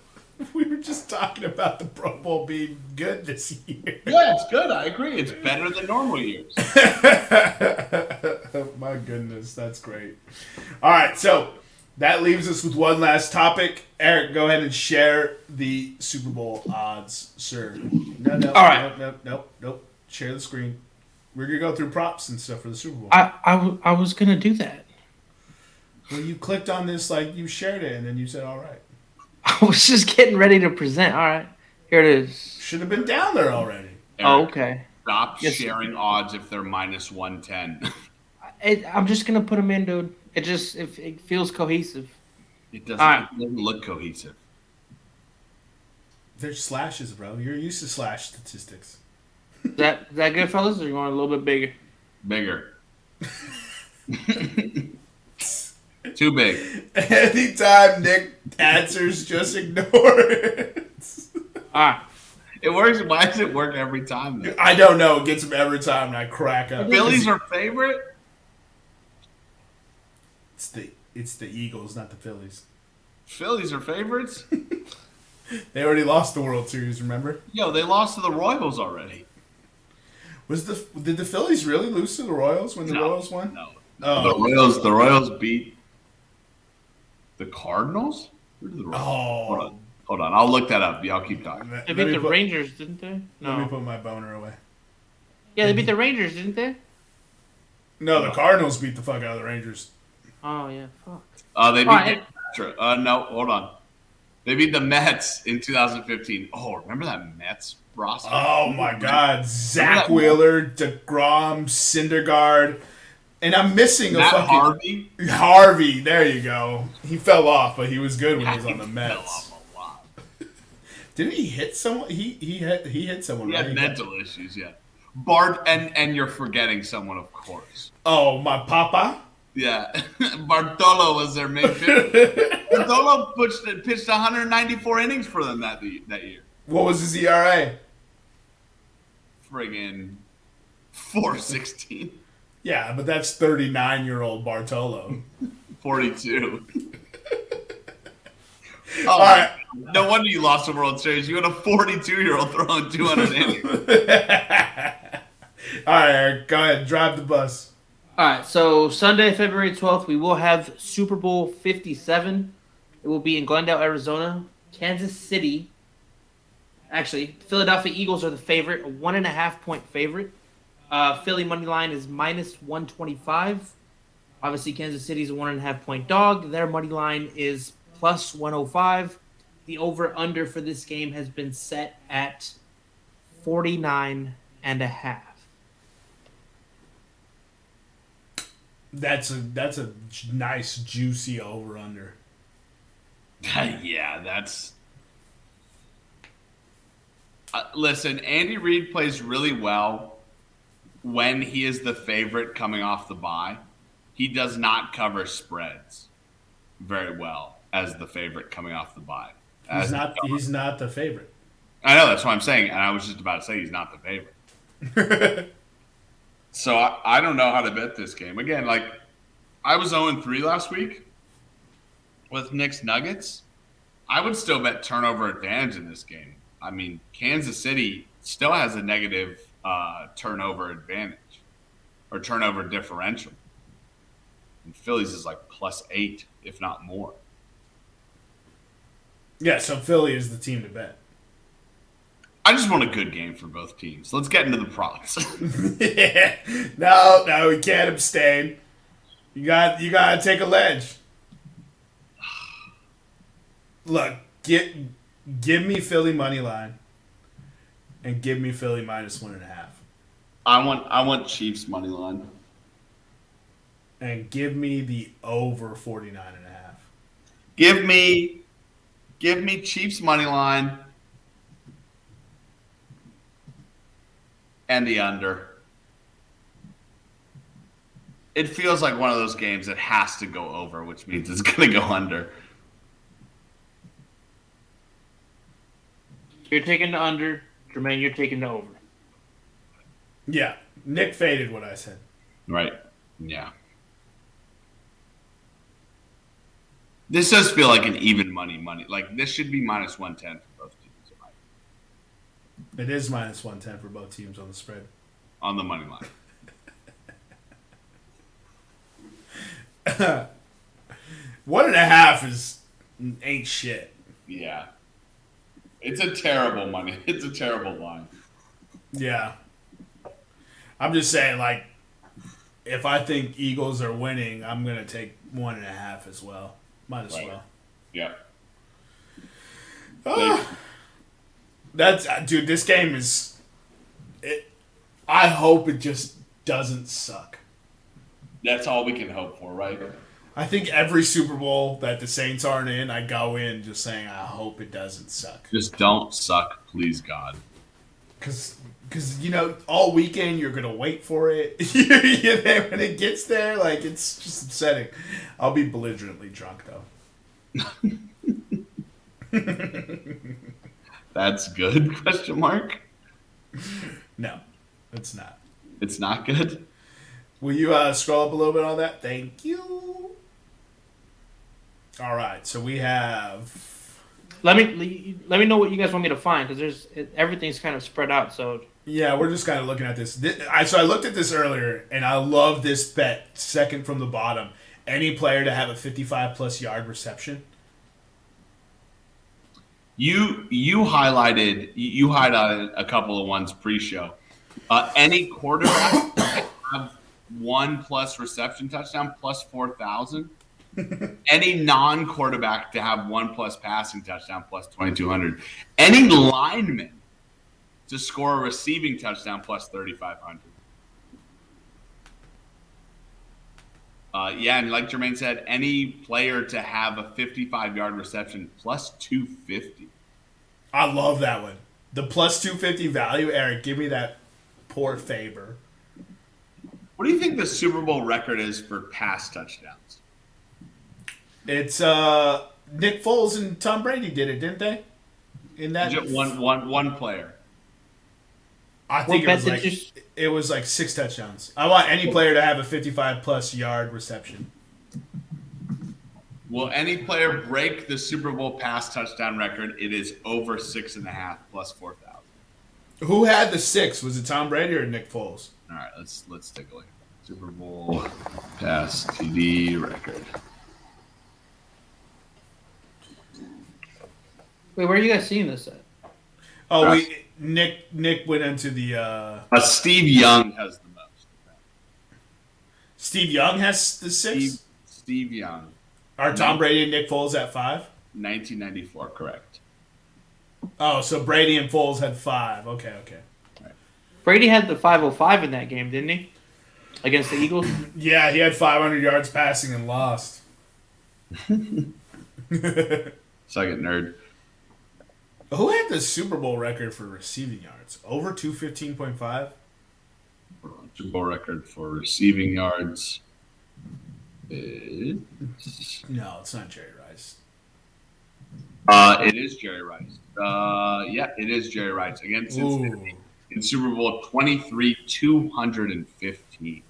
We were just talking about the Pro Bowl being good this year. Yeah, it's good. I agree. It's better than normal years. (laughs) My goodness, that's great. All right, so that leaves us with one last topic. Eric, go ahead and share the Super Bowl odds, sir. No, no, All right. no, no, no, nope. Share the screen. We're gonna go through props and stuff for the Super Bowl. I, I, w- I was gonna do that. well, you clicked on this like you shared it, and then you said, "All right." (laughs) I was just getting ready to present. All right, here it is. Should have been down there already. Oh, okay. Stop Yes. sharing odds if they're minus 110. (laughs) I'm just gonna put them in, dude. It just it, it feels cohesive. It doesn't, All right. it doesn't look cohesive. They're slashes, bro. You're used to slash statistics. Is that is that good, fellas? Or you want a little bit bigger? Bigger. (laughs) Too big. Anytime Nick answers, just ignore it. All right. It works. Why does it work every time? Though? I don't know. It gets him every time, and I crack up. Phillies are favorite. It's the it's the Eagles, not the Phillies. Phillies are favorites. (laughs) They already lost the World Series. Remember? Yo, they lost to the Royals already. Was the did the Phillies really lose to the Royals when the No, Royals won? No. Oh. The Royals. The Royals beat the Cardinals. Who did the Royals? Hold Oh, on. Hold on. I'll look that up. Y'all keep talking. They let, beat the put, Rangers, didn't they? No. Let me put my boner away. Yeah, they beat the Rangers, didn't they? No, the Cardinals beat the fuck out of the Rangers. Oh yeah. Fuck. Uh, they beat. All right. the, uh, no, hold on. They beat the Mets in 2015. Oh, remember that Mets roster? Oh my God, Zach that- Wheeler, Degrom, Syndergaard, and I'm missing a fucking Harvey. Harvey. There you go. He fell off, but he was good when he was on the Fell Mets. off a lot. (laughs) Didn't he hit someone? He he hit he hit someone. He right? had mental issues. Yeah. Bart and and you're forgetting someone, of course. Oh, my papa. Yeah, (laughs) Bartolo was their main pitcher. (laughs) Bartolo pitched pitched 194 innings for them that that year. What was his ERA? Friggin' 416, Yeah, but that's 39 year old Bartolo. 42. (laughs) Oh, All right. no wonder you lost the World Series. You had a 42 year old throwing 200 innings. (laughs) All right, Eric, go ahead. Drive the bus. All right, so Sunday, February 12th, we will have Super Bowl 57. It will be in Glendale, Arizona. Kansas City. Actually, Philadelphia Eagles are the favorite, a one and a half point favorite. Uh, Philly money line is minus 125. Obviously, Kansas City's a one and a half point dog. Their money line is plus 105. The over under for this game has been set at 49 and a half. That's a that's a j- nice juicy over under. (laughs) yeah, that's. Uh, listen, Andy Reid plays really well when he is the favorite coming off the bye. He does not cover spreads very well. as the favorite coming off the bye. He's not. He's not the favorite. I know that's what I'm saying, and I was just about to say he's not the favorite. (laughs) So I, I don't know how to bet this game. Again, like I was 0 3 last week with Knicks Nuggets. I would still bet turnover advantage in this game. I mean, Kansas City still has a negative uh, turnover advantage or turnover differential. And Phillies is like plus eight, if not more. yeah. So Philly is the team to bet. I just want a good game for both teams. Let's get into the props. yeah. (laughs) (laughs) No, no, we can't abstain. You got. You gotta take a ledge. (sighs) Look, get give me Philly money line, and give me Philly minus one and a half, I want I want Chiefs money line. and give me the over 49 and a half. Give me, give me Chiefs money line and the under. It feels like one of those games that has to go over, which means it's going to go under. You're taking the under, Jermaine. You're taking the over. Yeah, Nick faded what I said. Right? Yeah. This does feel like an even money money. Like this should be minus one ten for both teams It is minus 110 for both teams on the spread. on the money line. (laughs) One and a half is ain't shit. Yeah. It's a terrible money. (laughs) It's a terrible line. Yeah. I'm just saying, like, if I think Eagles are winning, I'm gonna take one and a half as well. Might as Right. well. Yeah. Ah. that's uh, dude. This game is. It. I hope it just doesn't suck. That's all we can hope for, right? I think every Super Bowl that the Saints aren't in, I go in just saying I hope it doesn't suck. Just don't suck, please God. Cause, cause you know, all weekend you're gonna wait for it. (laughs) you know, when it gets there, like it's just upsetting. I'll be belligerently drunk though. (laughs) That's good? Question mark. No, it's not. It's not good. Will you uh, scroll up a little bit on that? Thank you. All right, so we have Let me let me know what you guys want me to find because there's everything's kind of spread out. So yeah, we're just kind of looking at this. Thi- I so I looked at this earlier, and I love this bet. Second from the bottom, any player to have a 55 plus yard reception. You you highlighted you highlighted a couple of ones pre-show. Uh, any quarterback (coughs) have one plus reception touchdown plus four thousand. (laughs) any non-quarterback to have one plus passing touchdown plus twenty two hundred. Any lineman to score a receiving touchdown plus thirty five hundred. Uh, yeah, and like Jermaine said, any player to have a 55 yard reception plus 250. I love that one. The plus 250 value, Eric. Give me that poor favor. What do you think the Super Bowl record is for pass touchdowns? It's uh Nick Foles and Tom Brady did it, didn't they? In that Just one, one, one player. I think it was like you- it was like six touchdowns. I want any player to have a 55 plus yard reception. Will any player break the Super Bowl pass touchdown record? It is over six and a half plus 4,000. Who had the six? Was it Tom Brady or Nick Foles? All right, let's let's take a look. Super Bowl pass TD record. Wait, where are you guys seeing this at? Oh, Right. we Nick Nick went into the uh Uh, Steve Young has the most. Steve Young has the six. Steve, Steve Young, Are Tom Brady and Nick Foles at five? 1994, correct. Oh, so Brady and Foles had five. Okay, okay. Brady had the 505 in that game, didn't he? Against the Eagles. (clears throat) Yeah, he had 500 yards passing and lost. (laughs) Second nerd. Who had the Super Bowl record for receiving yards? Over 215.5? Super Bowl record for receiving yards No, it's not Jerry Rice. Uh, it is Jerry Rice. Uh, yeah, it is Jerry Rice against Cincinnati in Super Bowl 23, 215.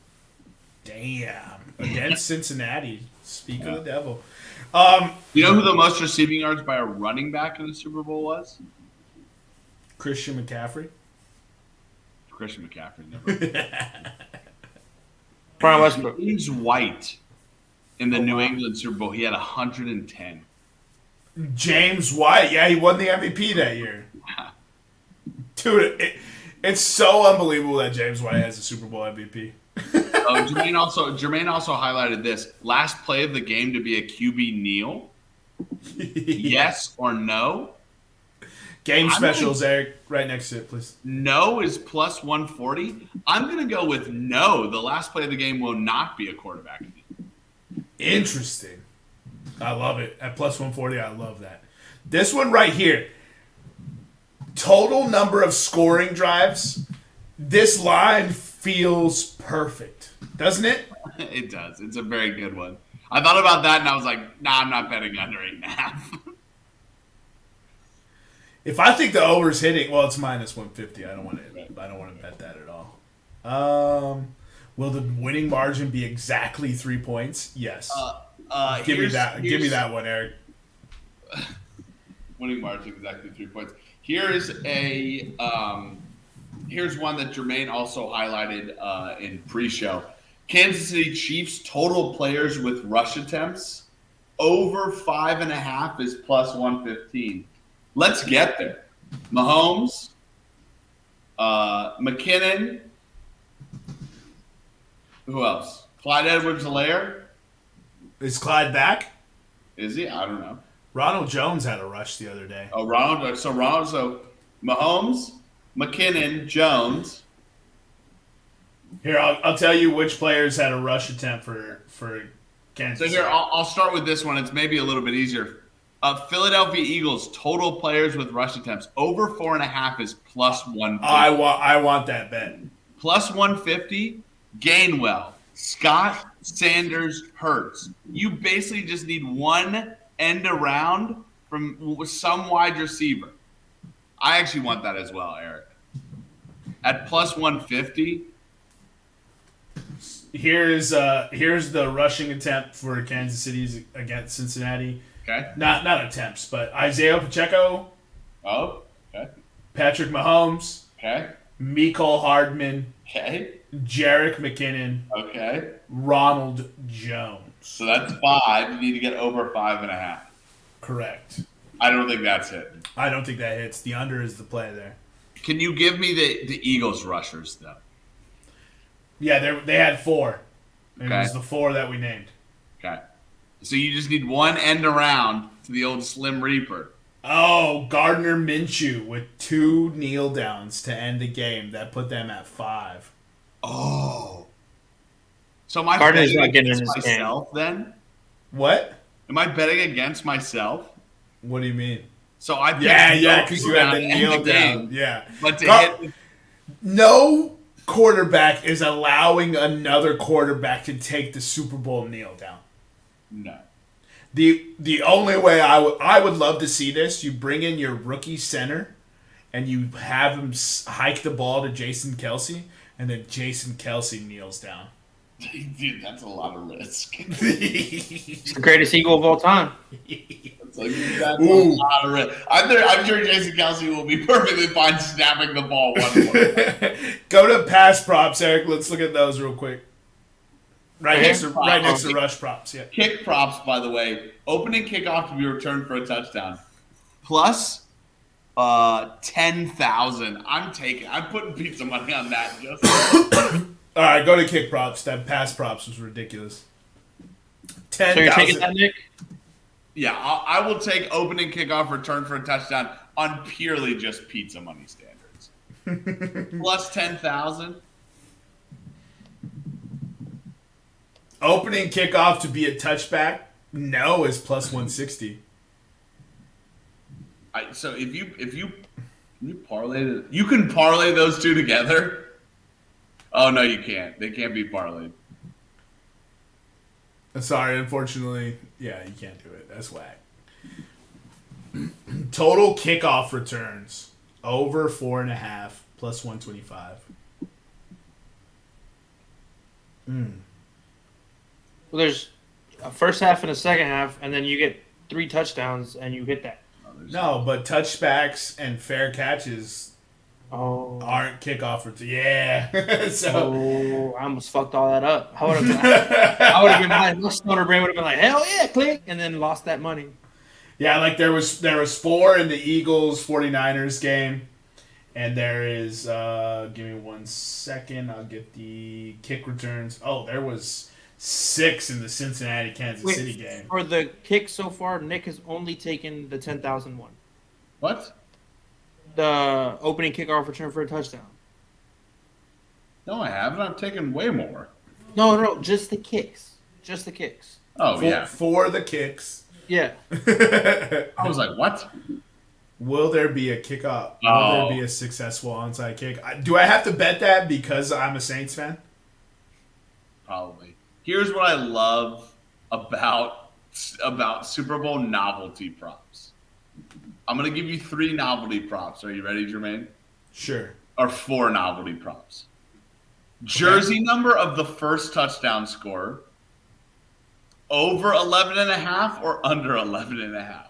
damn. Against Cincinnati. Speak of the devil. Um, You know who the most receiving yards by a running back in the Super Bowl was? Christian McCaffrey. Christian McCaffrey. Never. (laughs) Brian Westbrook. James White in the New England Super Bowl, he had 110. James White. Yeah, he won the MVP that year. (laughs) Dude, it, it's so unbelievable that James White has a Super Bowl MVP. (laughs) Oh, Jermaine also Jermaine also highlighted this last play of the game to be a QB kneel. (laughs) Yes or no? Game specials, Eric, right next to it, please. No is plus 140. I'm going to go with no. The last play of the game will not be a quarterback. Interesting. I love it. At plus 140, I love that. This one right here. Total number of scoring drives. This line feels perfect, doesn't it? (laughs) It does. It's a very good one. I thought about that and I was like, nah, I'm not betting under eight and a half. (laughs) If I think the over's hitting, well, it's minus 150. I don't want to. I don't want to bet that at all. Um, will the winning margin be exactly three points? Yes. Uh, uh, give me that. Give me that one, Eric. (laughs) winning margin exactly three points. Here is a um, here's one that Jermaine also highlighted uh, in pre-show. Kansas City Chiefs total players with rush attempts over five and a half is plus one fifteen. Let's get there. Mahomes, uh, McKinnon, who else? Clyde Edwards-Helaire. Is Clyde back? Is he? I don't know. Ronald Jones had a rush the other day. Oh, Ronald. So Ronald. So Mahomes, McKinnon, Jones. Here, I'll, I'll tell you which players had a rush attempt for for Kansas. So here, I'll, I'll start with this one. It's maybe a little bit easier. Uh, Philadelphia Eagles total players with rush attempts over four and a half is plus one. I want I want that bet. Plus one fifty. Gainwell, Scott, Sanders, Hurts. You basically just need one end around from some wide receiver. I actually want that as well, Eric. At plus one fifty. Here's uh here's the rushing attempt for Kansas City's against Cincinnati. Okay. Not not attempts, but Isaiah Pacheco, Oh. Okay. Patrick Mahomes, Okay. Mecole Hardman, Okay. Jerick McKinnon, Okay. Ronald Jones. So that's five. You need to get over five and a half. Correct. I don't think that's it. I don't think that hits. The under is the play there. Can you give me the, the Eagles rushers though? Yeah, they they had four. It Okay. was the four that we named. Okay. So you just need one end around to the old Slim Reaper. Oh, Gardner Minshew with two kneel downs to end the game. That put them at five. Oh. So my I Cardinals not getting in against this game. myself then? What? Am I betting against myself? What do you mean? So I Yeah, yeah, because you had the to kneel the down. game, Yeah. But to Gar- hit No quarterback is allowing another quarterback to take the Super Bowl kneel down. no. The the only way I would I would love to see this, you bring in your rookie center, and you have him hike the ball to Jason Kelce, and then Jason Kelce kneels down. (laughs) Dude, that's a lot of risk. (laughs) He's the greatest Eagle of all time. It's like, that's Ooh. a lot of risk. I'm, there, I'm sure Jason Kelce will be (laughs) perfectly fine snapping the ball one more. Time. Go to pass props, Eric. Let's look at those real quick. Right Okay. next to right next to rush props. Yeah. Kick props, by the way, opening kickoff to be returned for a touchdown. Plus uh, 10,000. I'm taking, I'm putting pizza money on that. Just (coughs) All right, go to kick props. That pass props was ridiculous. Ten So you're taking that, Nick? yeah, I, I will take opening kickoff return for a touchdown on purely just pizza money standards. (laughs) Plus 10,000. Opening kickoff to be a touchback. No is plus one sixty. I, so if you if you you parlay the, you can parlay those two together. Oh no, you can't. They can't be parlayed. Uh, sorry, unfortunately, yeah, you can't do it. That's whack. (clears throat) Total kickoff returns over four and a half plus one twenty five. Hmm. Well, there's a first half and a second half, and then you get three touchdowns and you hit that. Oh, no, but touchbacks and fair catches Oh. aren't kickoff returns. Yeah. (laughs) so Oh, I almost fucked all that up. I would have been, I would have been like, my stoner brain would have been like, hell yeah, click, and then lost that money. Yeah, like there was there was four in the Eagles 49ers game. And there is uh give me one second, I'll get the kick returns. Oh, there was six in the Cincinnati Kansas Wait. City game. For the kick so far, Nick has only taken the 10,000 one. What? The opening kickoff return for a touchdown. No, I haven't. I've taken way more. No, no, just the kicks. Just the kicks. Oh For, yeah. for the kicks. Yeah. (laughs) I was like, what? Will there be a kickoff? Will Oh. there be a successful onside kick? Do I have to bet that because I'm a Saints fan? Probably. Here's what I love about about Super Bowl novelty props. I'm gonna give you three novelty props. Are you ready, Jermaine? Sure. Or four novelty props. Jersey number of the first touchdown scorer. Over 11 and a half or under 11 and a half.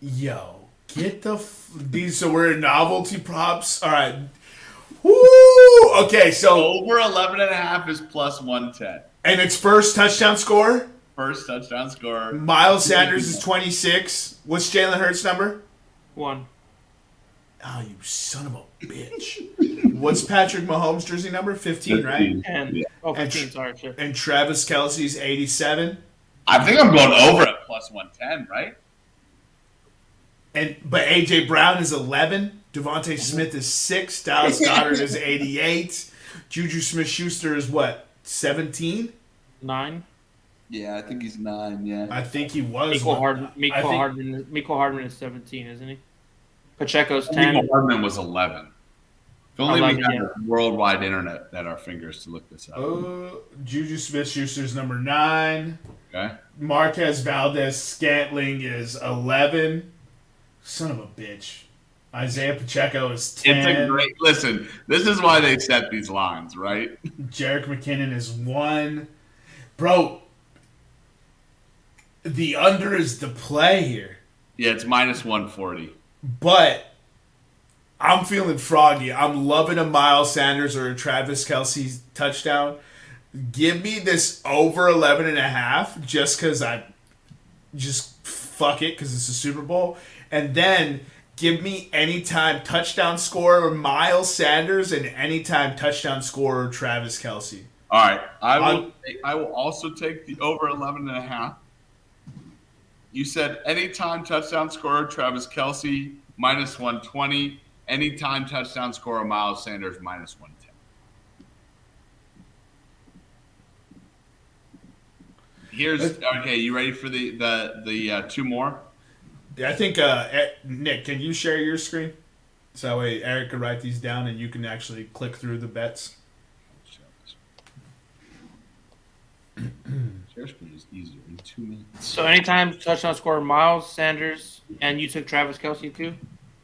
Yo, get the f- these. So we're in novelty props. All right. Woo! Okay, so Over 11 and a half is plus 110. and it's first touchdown score. First touchdown scorer. Miles Sanders is 26. What's Jalen Hurts' number? One. Oh, you son of a bitch. (laughs) What's Patrick Mahomes' jersey number? 15, right? And, oh, And 15, tr- sorry, shit. And Travis Kelce's 87. I think I'm going over at plus 110, right? And but AJ Brown is 11. DeVonta mm-hmm. Smith is 6. Dallas Goedert is (laughs) 88. Juju Smith Schuster is what? 17? Nine. Yeah, I think he's nine. Yeah. I think he was. Mecole one. Hardman. I Mecole think- Hardman. Mecole Hardman is 17, isn't he? Pacheco's ten. 10. Hardman was 11. If only 11, we had yeah. worldwide internet at our fingers to look this up. Uh, Juju Smith Schuster's number 9. Okay. Marquez Valdes Scantling is 11. Son of a bitch. Isaiah Pacheco is 10. It's a great listen. This is why they set these lines, right? Jerick McKinnon is 1. Bro, the under is the play here. Yeah, it's minus 140. But I'm feeling froggy. I'm loving a Miles Sanders or a Travis Kelce touchdown. Give me this over 11 and a half just because I just fuck it because it's a Super Bowl. And then give me anytime touchdown scorer Miles Sanders and anytime touchdown scorer Travis Kelce. All right. I will I'm- I will also take the over 11 and a half. You said anytime touchdown scorer Travis Kelce minus 120, anytime touchdown scorer Miles Sanders minus 110. Here's okay. You ready for the the the uh, two more? Yeah, I think, uh, Nick, can you share your screen? So that way Eric can write these down and you can actually click through the bets. Share screen is easier in two minutes. So anytime touchdown scorer Miles Sanders and you took Travis Kelce too?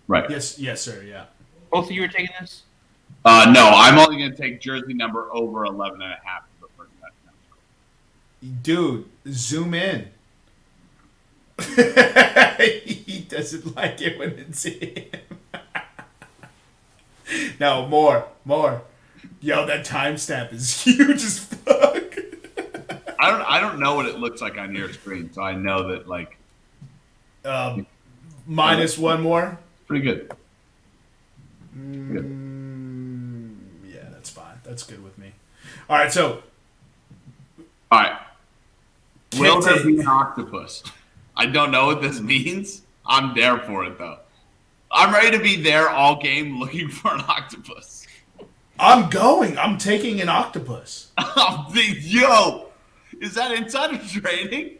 Right. Yes, yes, sir. Yeah. Both of you are taking this? Uh, no, I'm only going to take jersey number over 11 and a half for the first touchdown score. Dude, zoom in. (laughs) he doesn't like it when it's him. (laughs) no, more, more. Yo, that timestamp is (laughs) huge as fuck. I don't I don't know what it looks like on your screen, so I know that like Um, minus one more. pretty good. Mm, yeah, that's fine. That's good with me. All right, so All right. Will there be an octopus? I don't know what this (laughs) means. I'm there for it though. I'm ready to be there all game looking (laughs) for an octopus. I'm going. I'm taking an octopus. (laughs) Yo, is that insider (laughs) trading?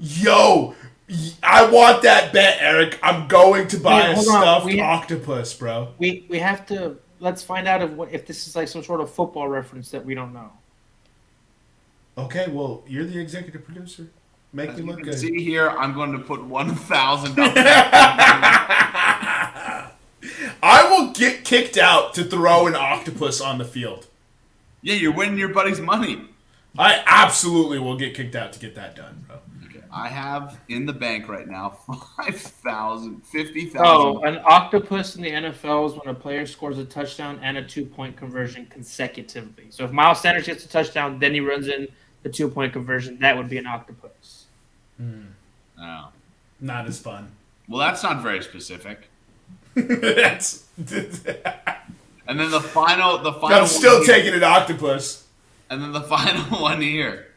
Yo, I want that bet, Eric. I'm going to buy Wait, a stuffed We- octopus, bro. We we have to let's find out if what if this is like some sort of football reference that we don't know. Okay, well, you're the executive producer. Make As me you look can good. see here, I'm going to put one thousand (laughs) dollars. (laughs) I will get kicked out to throw an octopus on the field. yeah, you're winning your buddy's money. I absolutely will get kicked out to get that done, bro. I have in the bank right now (laughs) five thousand, fifty Oh, thousand. an octopus in the NFL is when a player scores a touchdown and a two-point conversion consecutively. So if Miles Sanders gets a touchdown, then he runs in the two-point conversion. That would be an octopus. Hmm. Oh. Not as fun. Well, that's not very specific. (laughs) That's. And then the final, the final. I'm still taking an octopus. And then the (laughs) final one here.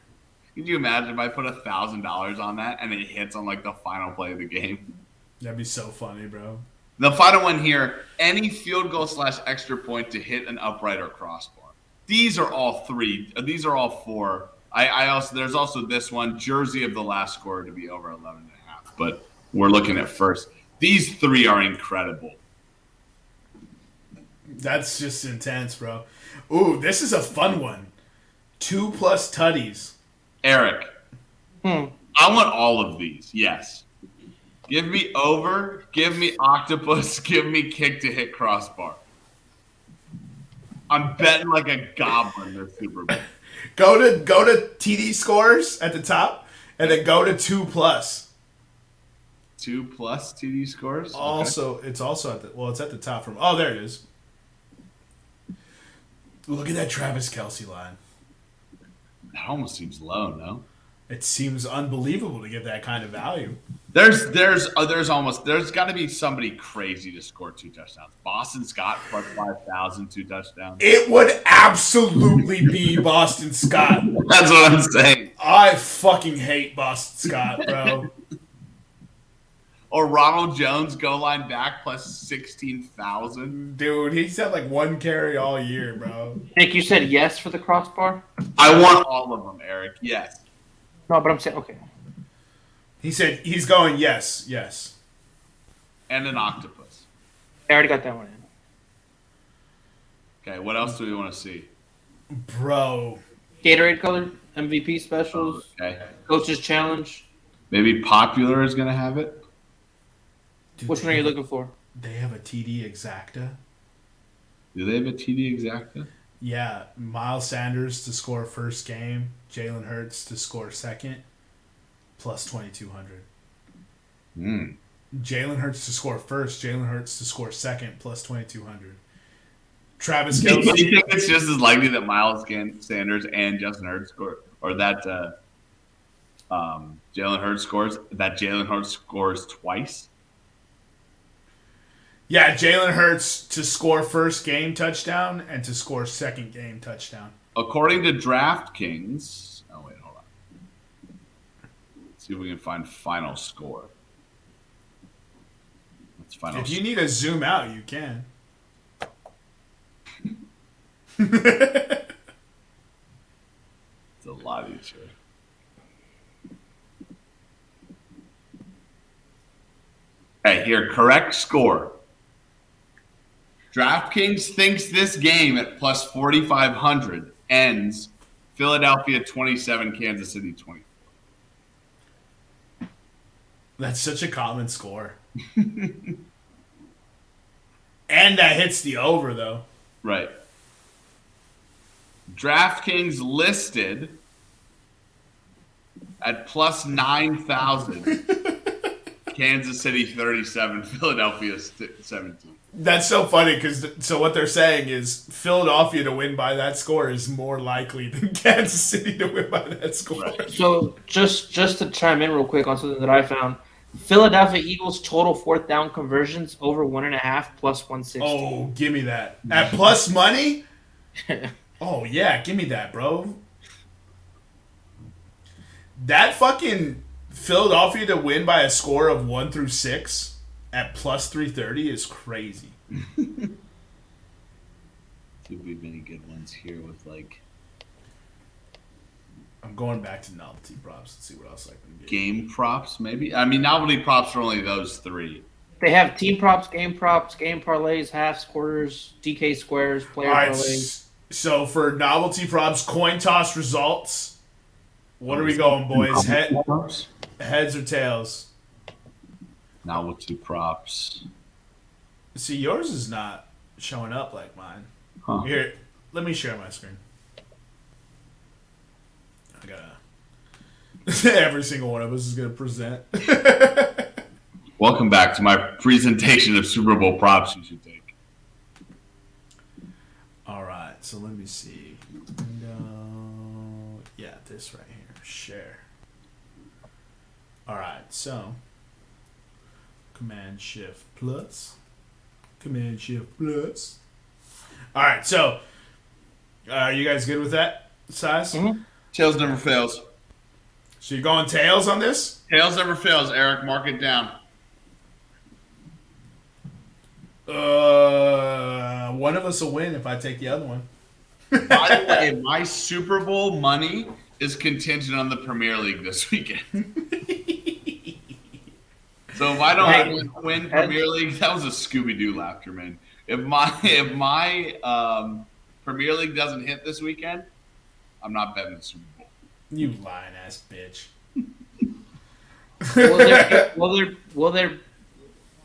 Could you imagine if I put a thousand dollars on that and it hits on like the final play of the game? That'd be so funny, bro. The final one here: any field goal slash extra point to hit an upright or crossbar. These are all three. These are all four. I, I also there's also this one jersey of the last score to be over 11 and a half, but we're looking at first. These three are incredible. That's just intense, bro. Ooh, this is a fun one. Two plus tutties. Eric, Hmm. I want all of these. Yes. Give me over, give me octopus, (laughs) give me kick to hit crossbar. I'm betting like a goblin this Super Bowl. Go to go to TD scores at the top, and then go to two plus. Two plus TD scores. Okay. Also, it's also at the well, it's at the top from. Oh, there it is. Look at that Travis Kelce line. That almost seems low. No, It seems unbelievable to get that kind of value. there's there's uh, there's almost there's got to be somebody crazy to score two touchdowns. Boston Scott plus five thousand two touchdowns. It would absolutely be (laughs) Boston Scott. That's what I'm saying. I fucking hate Boston Scott, bro. Or Ronald Jones goal line back plus sixteen thousand. Dude, he's had like one carry all year, bro. Nick, you said yes for the crossbar? I want all of them, Eric. Yes. No, but I'm saying okay. He said he's going yes, yes. And an octopus. I already got that one in. Okay, what else do we want to see? Bro. Gatorade color, MVP specials, Okay. coaches challenge. Maybe Popular is going to have it. Dude, Which one are you looking for? They have a TD exacta. Do they have a TD exacta? Yeah, Miles Sanders to score first game, Jalen Hurts to score second, plus 2,200. Hmm. Jalen Hurts to score first, Jalen Hurts to score second, plus 2,200. Travis (laughs) Do you Kelce. think it's just as likely that Miles Sanders and Justin Hurts score, or that uh, um, Jalen Hurts scores, that Jalen Hurts scores twice? Yeah, Jalen Hurts to score first game touchdown and to score second game touchdown. According to DraftKings, oh wait, hold on. Let's see if we can find final score. What's final? If you need to zoom out, you can. It's a lot easier. Okay, here, correct score. DraftKings thinks this game at plus 4,500 ends Philadelphia 27, Kansas City 20. That's such a common score. (laughs) and that hits the over, though. Right. DraftKings listed at plus 9,000. (laughs) Kansas City 37, Philadelphia 17. That's so funny because so what they're saying is Philadelphia to win by that score is more likely than (laughs) Kansas City to win by that score. Right. So just just to chime in real quick on something that I found, Philadelphia Eagles total fourth down conversions over one and a half plus one sixty. Oh, give me that at plus money. (laughs) Oh yeah, give me that, bro. That fucking Philadelphia to win by a score of one through six at plus three thirty is crazy. (laughs) See if we have any good ones here with like I'm going back to novelty props and see what else I can get. game props, maybe. I mean, novelty props are only those three. They have team props, game props, game parlays, halves, quarters, DK squares, player All right, parlays. so for novelty props, coin toss results, What are we going, boys? Head, heads or tails? Now with two props. See, yours is not showing up like mine. Huh. Here, let me share my screen. I gotta. (laughs) Every single one of us is gonna present. (laughs) Welcome back to my presentation of Super Bowl props you should take. All right, so let me see. Window. Yeah, this right here. Share. All right, so Command Shift plus. Command Shift plus. All right, so uh, are you guys good with that size? Mhm. Tails never fails. So you're going tails on this? Tails never fails, Eric. Mark it down. Uh, one of us will win if I take the other one. By the (laughs) way, my Super Bowl money is contingent on the Premier League this weekend. (laughs) so if I don't Hey. win, win Premier League, that was a Scooby Doo laughter, man. If my (laughs) if my um, Premier League doesn't hit this weekend, I'm not betting the Super Bowl. You lying ass bitch. Will there, (laughs) will there, will there?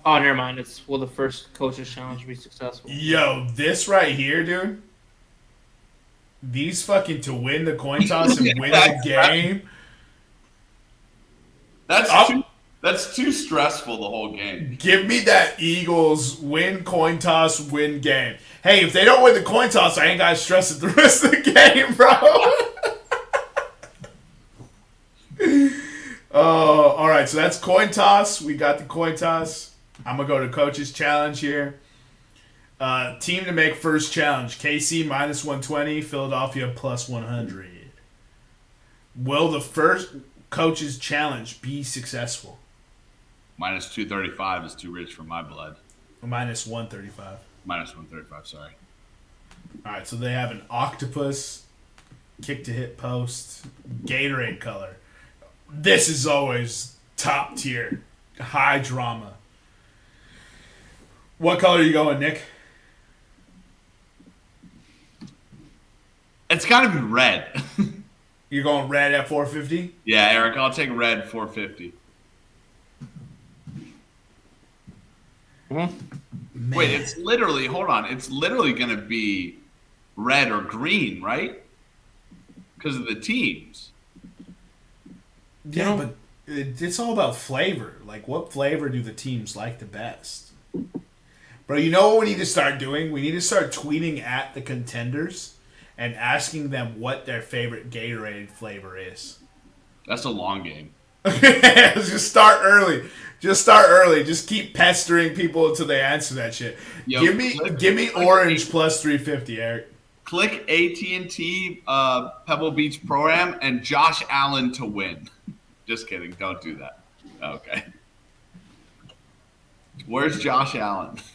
Oh, never mind. It's will the first coaches challenge be successful? Yo, this right here, dude. These fucking to win the coin toss and (laughs) win the That's game. That's Up. That's too stressful. The whole game. Give me that Eagles win coin toss, win game. Hey, if they don't win the coin toss, I ain't got to stress it the (laughs) rest of the game, bro. (laughs) oh, all right. So that's coin toss. We got the coin toss. I'm gonna go to coach's challenge here. Uh, team to make first challenge: KC minus 120, Philadelphia plus 100. Will the first coach's challenge be successful? Minus 235 is too rich for my blood. Minus 135. Minus 135, sorry. All right, so they have an octopus, kick to hit post, Gatorade color. This is always top tier, high drama. What color are you going, Nick? It's got to be red. (laughs) You're going red at 450? Yeah, Eric, I'll take red 450. Hmm? Wait, it's literally, hold on, it's literally going to be red or green, right? Because of the teams. Yeah, but it's all about flavor. Like, what flavor do the teams like the best? Bro, you know what we need to start doing? We need to start tweeting at the contenders and asking them what their favorite Gatorade flavor is. That's a long game. (laughs) just start early. Just start early. Just keep pestering people until they answer that shit. Yo, give me, click- give me orange plus three fifty, Eric. Click AT and T uh, Pebble Beach program and Josh Allen to win. (laughs) Just kidding. Don't do that. Okay. Where's Josh Allen? (laughs)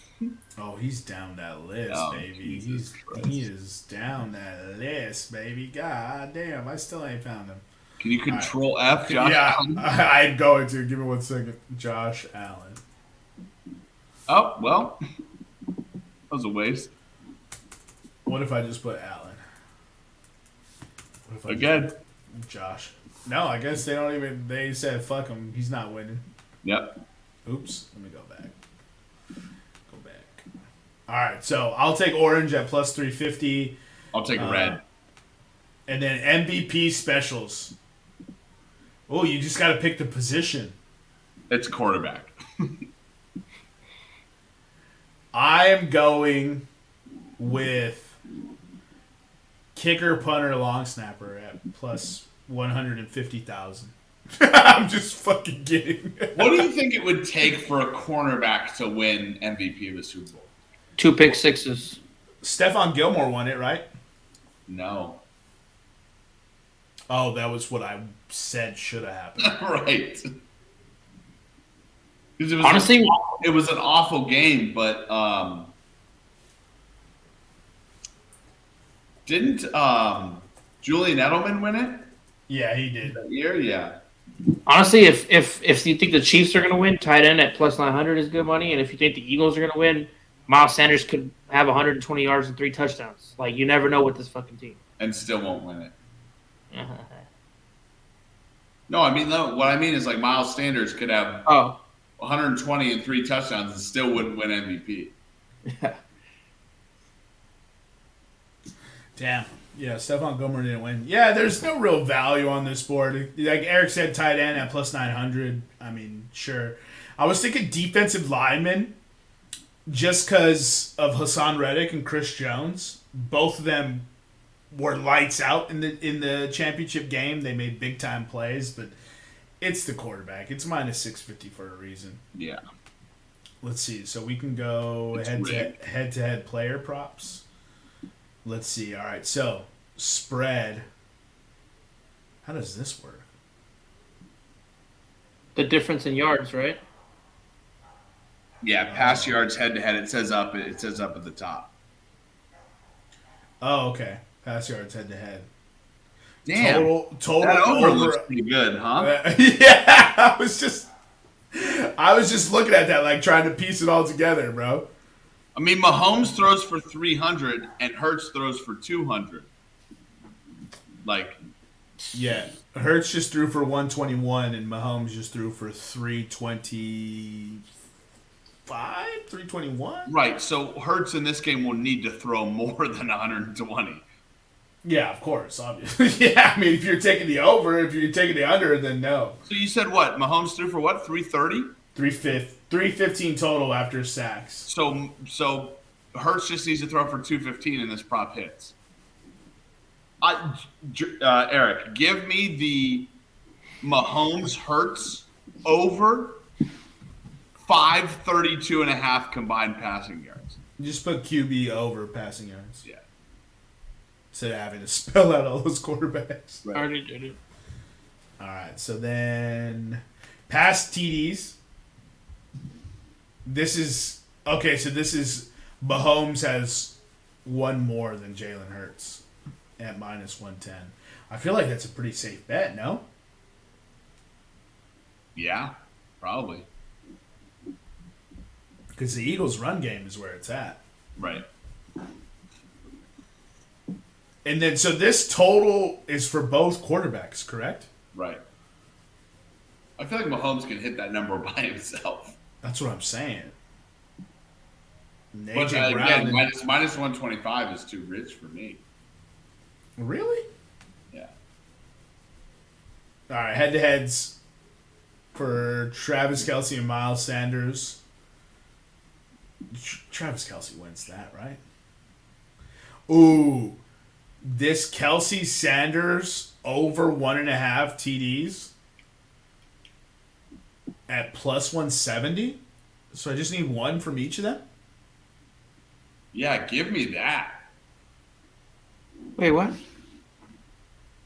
Oh, he's down that list, Oh, baby. Jesus He's Christ. he is down that list, baby. God damn, I still ain't found him. Can you control F Josh yeah, Allen? (laughs) I'm going to. Give me one second. Josh Allen. Oh well, that was a waste. What if I just put Allen? What if I Again. Josh. No, I guess they don't even. They said fuck him. He's not winning. Yep. Oops. Let me go back. Go back. All right. So I'll take orange at plus 350. I'll take Uh, red. And then MVP specials. Oh, you just got to pick the position. It's quarterback. I am going with kicker, punter, long snapper at plus 150,000. (laughs) I'm just fucking kidding. What do you think it would take for a cornerback to win MVP of the Super Bowl? Two pick sixes. Stephon Gilmore won it, right? No. Oh, that was what I said should have happened. (laughs) right. It was Honestly- it was an awful game, but um, didn't um, Julian Edelman win it Yeah, he did. that year? Yeah. Honestly, if if if you think the Chiefs are going to win, tight end at plus nine hundred is good money, and if you think the Eagles are going to win, Miles Sanders could have 120 yards and three touchdowns. Like you never know with this fucking team. And still won't win it. Uh-huh. No, I mean no, what I mean is like Miles Sanders could have Oh, 120 and three touchdowns and still wouldn't win MVP. yeah. Damn. Yeah, Stephon Gilmore didn't win. Yeah, there's no real value on this board. Like Eric said, tight end at plus 900. I mean, sure. I was thinking defensive lineman just because of Haason Reddick and Chris Jones. Both of them were lights out in the in the championship game. They made big time plays, but it's the quarterback. It's minus 650 for a reason. Yeah. Let's see. So we can go It's head to head to head player props. Let's see. All right. So spread. How does this work? The difference in yards, right? Yeah, pass yards head to head. It says up. It says up at the top. Oh, okay. Pass yards head to head. Damn, Total total that over, over. looks pretty good, huh? (laughs) yeah, I was just, I was just looking at that, like trying to piece it all together, bro. I mean, Mahomes throws for 300 and Hurts throws for 200. Like, Yeah, Hurts just threw for 121, and Mahomes just threw for 325, 321. right. So Hurts in this game will need to throw more (laughs) than 120. Yeah, of course, obviously. (laughs) yeah, I mean, if you're taking the over, if you're taking the under, then no. So you said what? Mahomes threw for what? 330? Three fifth, three fifteen total after sacks. So so Hurts just needs to throw for 215 and this prop hits. I, uh, Eric, give me the Mahomes Hurts over 532 and a half combined passing yards. Just put QB over passing yards. Yeah. Instead of having to spell out all those quarterbacks. I already did it. All right, so then past TDs. This is okay. So this is Mahomes has one more than Jalen Hurts at minus one ten. I feel like that's a pretty safe bet. No, Yeah, probably. because the Eagles' run game is where it's at. Right. And then so this total is for both quarterbacks, correct? Right. I feel like Mahomes can hit that number (laughs) by himself. That's what I'm saying. But uh, again, minus, minus 125 is too rich for me. really? Yeah. All right, head to heads for Travis Kelce and Miles Sanders. Tr- Travis Kelce wins that, right? Ooh, this Kelce Sanders over one and a half TDs at plus 170. So I just need one from each of them? Yeah, give me that. Wait, what?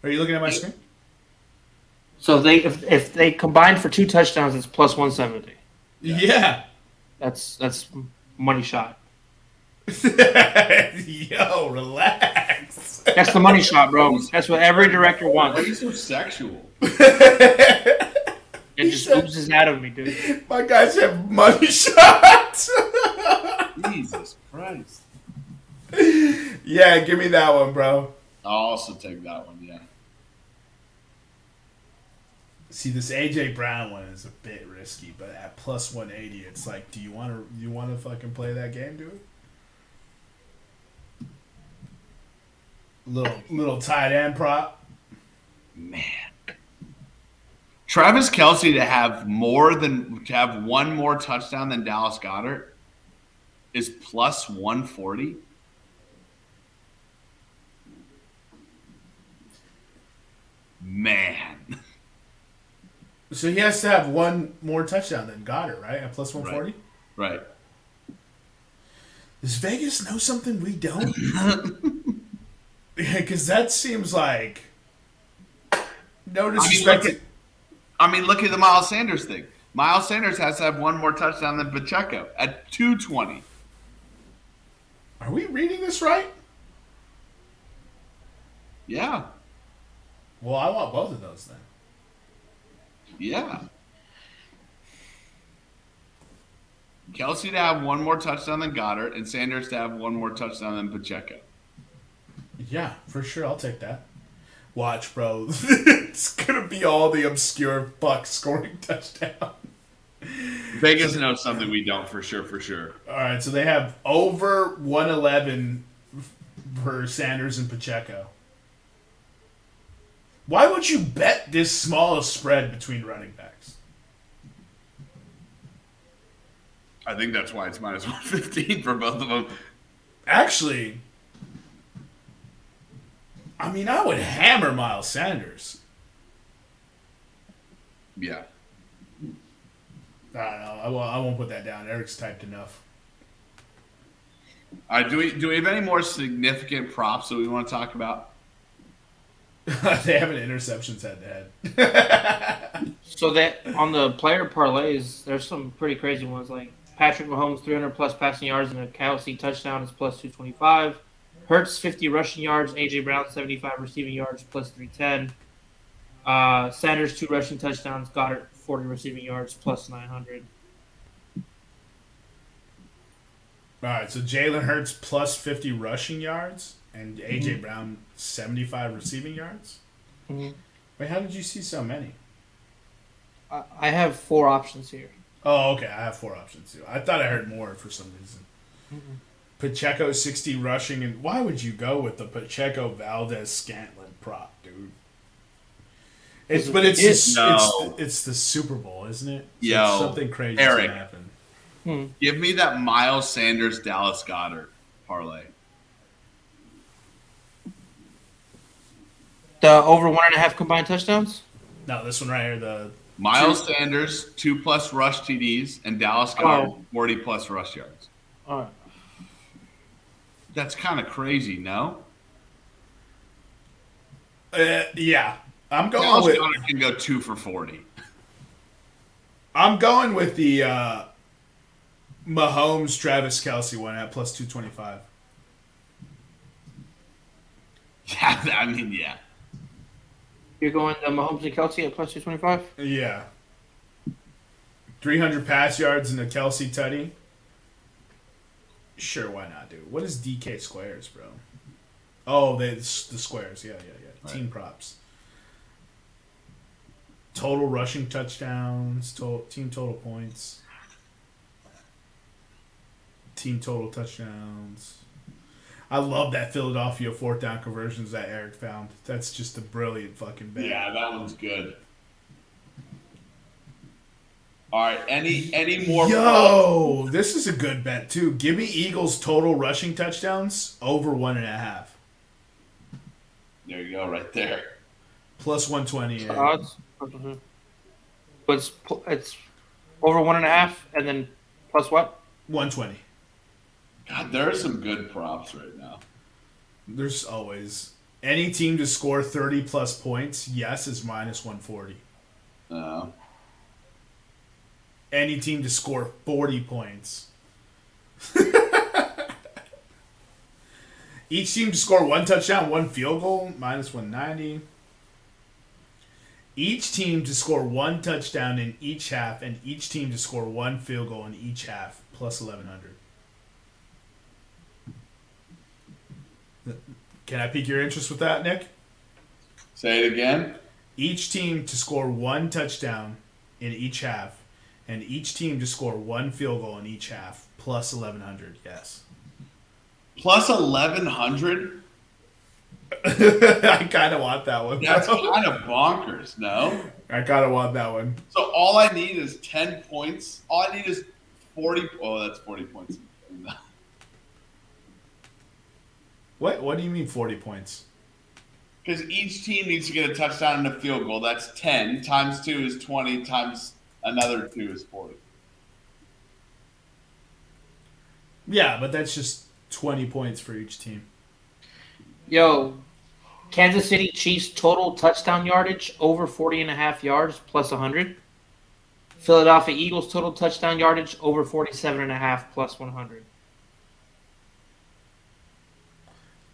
Are you looking at my screen? So they if, if they combine for two touchdowns, it's plus one seventy. Yeah. That's that's money shot. (laughs) Yo, relax. That's the money shot, bro. That's what every director wants. Why are you so sexual? (laughs) It He just said- oozes out of me, dude. My guys have money (laughs) shots. Jesus Christ. yeah, give me that one, bro. I'll also take that one, yeah. See, this AJ Brown one is a bit risky, but at plus one eighty, it's like, do you want to you want to fucking play that game, dude? Little little tight end prop. Man. Travis Kelce to have more than to have one more touchdown than Dallas Goedert is plus 140. Man. So he has to have one more touchdown than Goedert, right? At plus one forty. Right. Does Vegas know something we don't? (laughs) Yeah, because that seems like no disrespect. look at- I mean, look at the Miles Sanders thing. Miles Sanders has to have one more touchdown than Pacheco at 220. Are we reading this right? Yeah. Well, I want both of those then. Yeah. Kelce to have one more touchdown than Goedert, and Sanders to have one more touchdown than Pacheco. Yeah, for sure. I'll take that. Watch, bro. (laughs) it's gonna be all the obscure Bucks scoring (laughs) touchdown. Vegas knows something we don't for sure, for sure. All right, so they have over 111 for Sanders and Pacheco. Why would you bet this small a spread between running backs? I think that's why it's minus 115 for both of them. Actually, I mean, I would hammer Miles Sanders. Yeah. I don't know. I won't, I won't put that down. Eric's typed enough. All right, do we do we have any more significant props that we want to talk about? (laughs) they have an interceptions head to head. (laughs) So that on the player parlays, there's some pretty crazy ones like Patrick Mahomes 300 plus passing yards and a Kelce touchdown is plus 225. Hurts 50 rushing yards, AJ Brown 75 receiving yards plus 310. Uh, Sanders two rushing touchdowns, Goedert 40 receiving yards plus 900. All right, so Jalen Hurts plus 50 rushing yards and AJ Mm-hmm. Brown 75 receiving yards. Mhm. Wait, how did you see so many? I, I have four options here. Oh, okay. I have four options too. I thought I heard more for some reason. Pacheco 60 rushing, and why would you go with the Pacheco Valdes Scantling prop, dude? It's but it's It's- it's, No. it's, it's the Super Bowl, isn't it? So Yo, something crazy Eric. to happen. Hmm. Give me that Miles Sanders Dallas Goedert parlay. The over one and a half combined touchdowns? No, this one right here, the Miles Sanders two plus rush TDs and Dallas Goedert Oh. forty plus rush yards. All right. That's kind of crazy, no? uh, yeah. I'm going Dallas with Goedert can go two for forty. I'm going with the uh, Mahomes Travis Kelce one at plus 225. (laughs) Yeah, I mean, yeah. You're going to Mahomes and Kelce at plus 225? Yeah. 300 pass yards in the Kelce tutty. Sure, why not, dude? What is DK squares, bro? Oh, they, the squares. Yeah, yeah, yeah. Right. Team props. Total rushing touchdowns, total, team total points, team total touchdowns. I love that Philadelphia fourth down conversions that Eric found. That's just a brilliant fucking bet. Yeah, that one's good. All right, any any more? Yo, this is a good bet too. Give me Eagles total rushing touchdowns over one and a half, There you go, right there. plus one twenty. Odds? Mhm. But it's, it's over one and a half and then plus what? One twenty. God, there are some good props right now. There's always any team to score thirty plus points. Yes, is minus one forty. Uh, Any team to score forty points. (laughs) Each team to score one touchdown, one field goal, minus one ninety. Each team to score one touchdown in each half, and each team to score one field goal in each half, plus eleven hundred. Can I pique your interest with that, Nick? say it again. Each team to score one touchdown in each half, and each team to score one field goal in each half, plus eleven hundred. Yes, Plus eleven hundred. (laughs) I kind of want that one. That's kind of bonkers. No. I kind of want that one. So all I need is ten points. All I need is forty. Oh, that's forty points. What? What do you mean forty points? Because each team needs to get a touchdown and a field goal. That's ten times two is twenty times another two is forty. Yeah, but that's just twenty points for each team. Yo, Kansas City Chiefs total touchdown yardage over 40 and a half yards plus 100. Philadelphia Eagles total touchdown yardage over 47 and a half plus 100.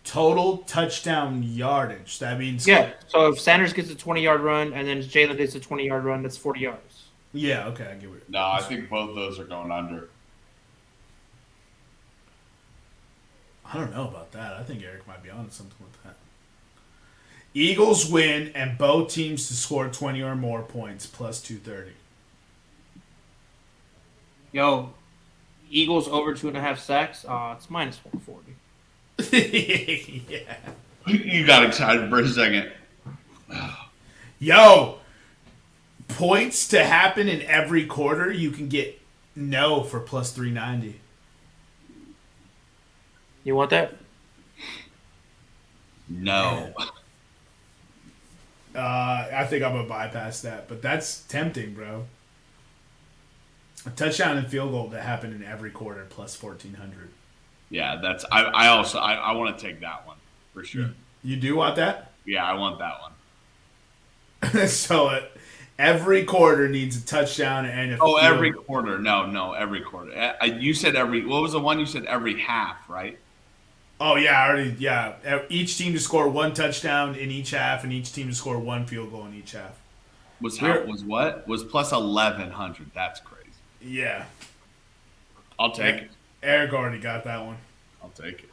Total touchdown yardage. That means Yeah, so if Sanders gets a 20 yard run and then Jalen gets a 20 yard run, that's 40 yards. Yeah. Okay, I get it. No, I think both those are going under. I don't know about that. I think Eric might be on something with that. Eagles win and both teams to score 20 or more points plus 230. Yo, Eagles over two and a half sacks. Uh, it's minus one forty. yeah. (laughs) You got excited for a second. Yo, points to happen in every quarter, you can get no for plus 390. You want that? No. Uh, I think I'm going to bypass that, but that's tempting, bro. A touchdown and field goal to happen in every quarter plus 1400. Yeah, that's. I, I also I, I want to take that one for sure. You do want that? Yeah, I want that one. (laughs) so uh, every quarter needs a touchdown and a Oh, every goal. quarter. No, no, every quarter. Uh, I, you said every. What was the one you said? Every half, right? Oh yeah, I already yeah. Each team to score one touchdown in each half, and each team to score one field goal in each half. Was how was what? Was plus eleven hundred. That's crazy. Yeah, I'll take it. Eric already got that one. I'll take it.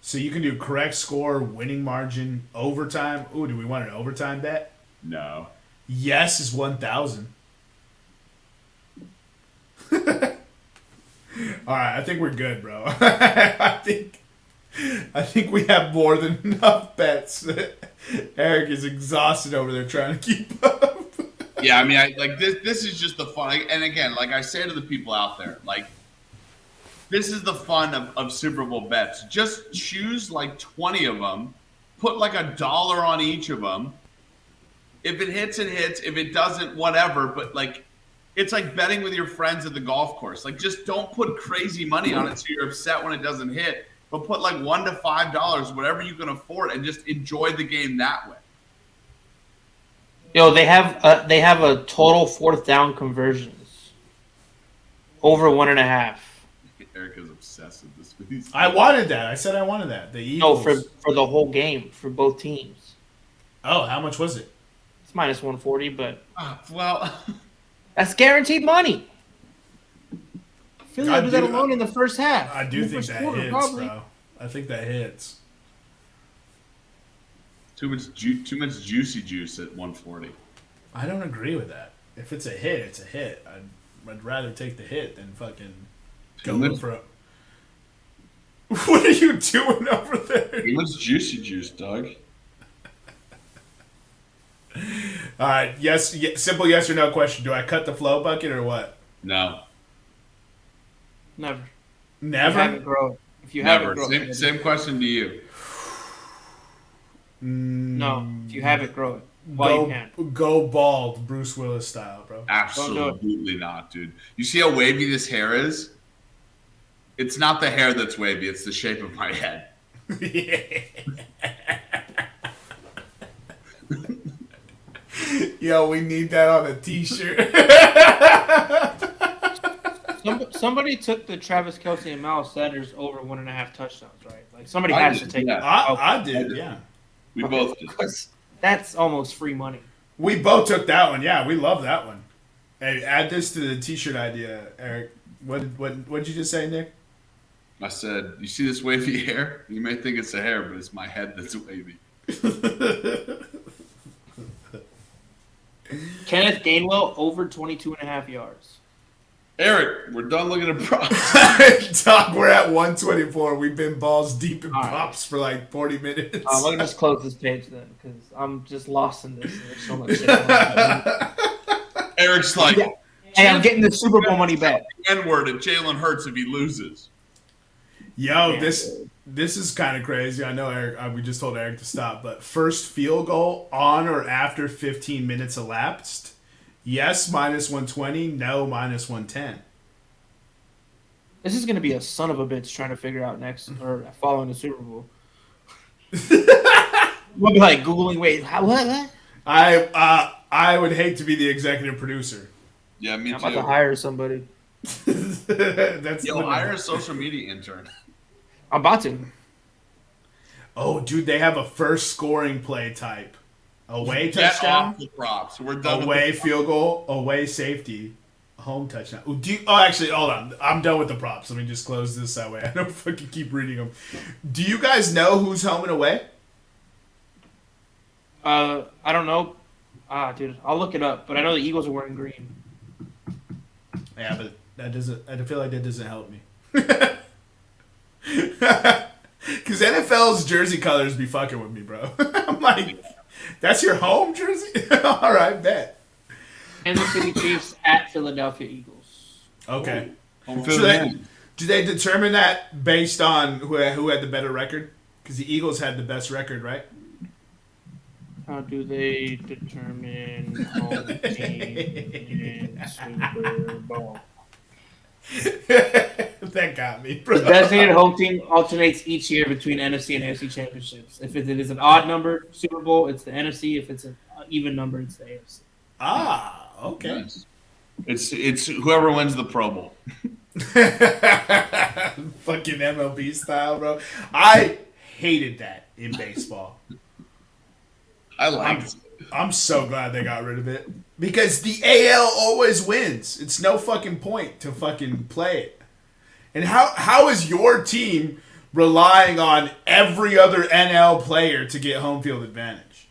So you can do correct score, winning margin, overtime. Ooh, do we want an overtime bet? No. Yes is one thousand. (laughs) All right, I think we're good, bro. (laughs) I think I think we have more than (laughs) enough bets. Eric is exhausted over there trying to keep up. Yeah, I mean, I like this. This is just the fun. And again, like I say to the people out there, like this is the fun of, of Super Bowl bets. Just choose like twenty of them, put like a dollar on each of them. If it hits, it hits. If it doesn't, whatever. But like, it's like betting with your friends at the golf course. Like, just don't put crazy money on it so you're upset when it doesn't hit. But put like one to five dollars, whatever you can afford, and just enjoy the game that way. Yo, they have uh, they have a total fourth down conversions over one and a half. Eric is obsessed with this. He's- I wanted that. I said I wanted that. The No, Eagles. for for the whole game for both teams. oh, how much was it? It's minus one forty, but Ah, well, (laughs) that's guaranteed money. Philly I will do that do- alone in the first half. I do think that quarter, hits, probably. bro. I think that hits. too much, ju- too much juicy juice at 140. I don't agree with that. If it's a hit, it's a hit. I'd, I'd rather take the hit than fucking go Too look much, for a. (laughs) What are you doing over there? too much juicy juice, Doug. All right, (laughs) uh, yes, ye- simple yes or no question. Do I cut the flow bucket or what? No, Never. If you have it, Never. grow. If you never. have it, grow Same, same question to you. Mm. No, if you have it, grow it. While go, you can. go bald, Bruce Willis style, bro. Absolutely not, dude. You see how wavy this hair is? It's not the hair that's wavy; it's the shape of my head. (laughs) (laughs) Yo, we need that on a t-shirt. Some, somebody took the Travis Kelce and Miles Sanders over one and a half touchdowns, right? Like somebody I has did, to take yeah. it. I, I did, yeah. We Okay. both did. Because that's almost free money. We both took that one. Yeah, we love that one. Hey, add this to the t-shirt idea, Eric. What what what did you just say, Nick? I said, "You see this wavy (laughs) hair? You may think it's a hair, but it's my head that's (laughs) wavy." (laughs) Kenneth Gainwell over 22 and a half yards. Eric, we're done looking at props. (laughs) Doc, we're at 124. We've been balls deep in All right. props for like 40 minutes. Um, let me just close this page then, because I'm just lost in this. There's so much shit. (laughs) Eric's like, hey, I'm getting the Super Bowl money back. N word at Jalen Hurts if he loses. Yo, Yeah. this this is kind of crazy. I know Eric. Uh, we just told Eric to stop, but first field goal on or after 15 minutes elapsed. Yes, minus 120. No, minus 110. This is going to be a son of a bitch trying to figure out next (laughs) or following the Super Bowl. (laughs) we'll be like Googling, wait, how, what? what? I uh, I would hate to be the executive producer. Yeah, me I'm about to hire somebody. (laughs) That's Yo, literally- hire a social media intern. I'm about to. Oh, dude, they have a first scoring play type. Away Get touchdown, off the props. We're done. away With field goal, away safety, home touchdown. Ooh, do you, oh, actually, hold on. I'm done with the props. Let me just close this that way. (laughs) I don't fucking keep reading them. Do you guys know who's home and away? Uh, I don't know. Ah, dude, I'll look it up. But I know the Eagles are wearing green. Yeah, but that doesn't. I feel like that doesn't help me. (laughs) (laughs) Because NFL's jersey colors be fucking with me, bro. (laughs) I'm like, that's your home jersey? (laughs) All right, bet. Kansas City Chiefs at Philadelphia Eagles. Okay. Home So they, do they determine that based on who who had the better record? Because the Eagles had the best record, right? How do they determine home team in Super Bowl? (laughs) that got me, bro. The designated home team alternates each year between NFC and AFC championships. If it is an odd number Super Bowl, it's the NFC. If it's an even number, it's the AFC. Ah, okay. Nice. It's it's whoever wins the Pro Bowl. (laughs) Fucking MLB style, bro. I hated that in baseball. I liked it. I'm so glad they got rid of it because the AL always wins. It's no fucking point to fucking play it. And how how is your team relying on every other NL player to get home field advantage?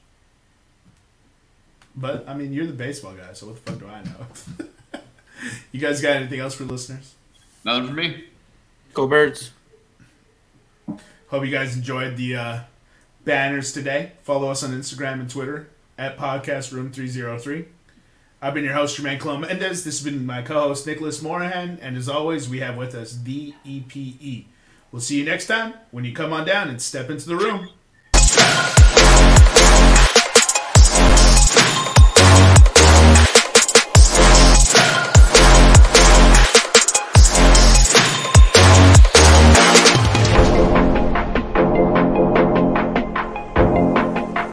But I mean, you're the baseball guy, so what the fuck do I know? (laughs) you guys got anything else for listeners? Nothing for me. Go Birds. Hope you guys enjoyed the uh, banners today. Follow us on Instagram and Twitter at Podcast Room 303. I've been your host, Jermaine Colon. This has been my co host, Nicholas Morahan. And as always, we have with us the EPE. We'll see you next time when you come on down and step into the room.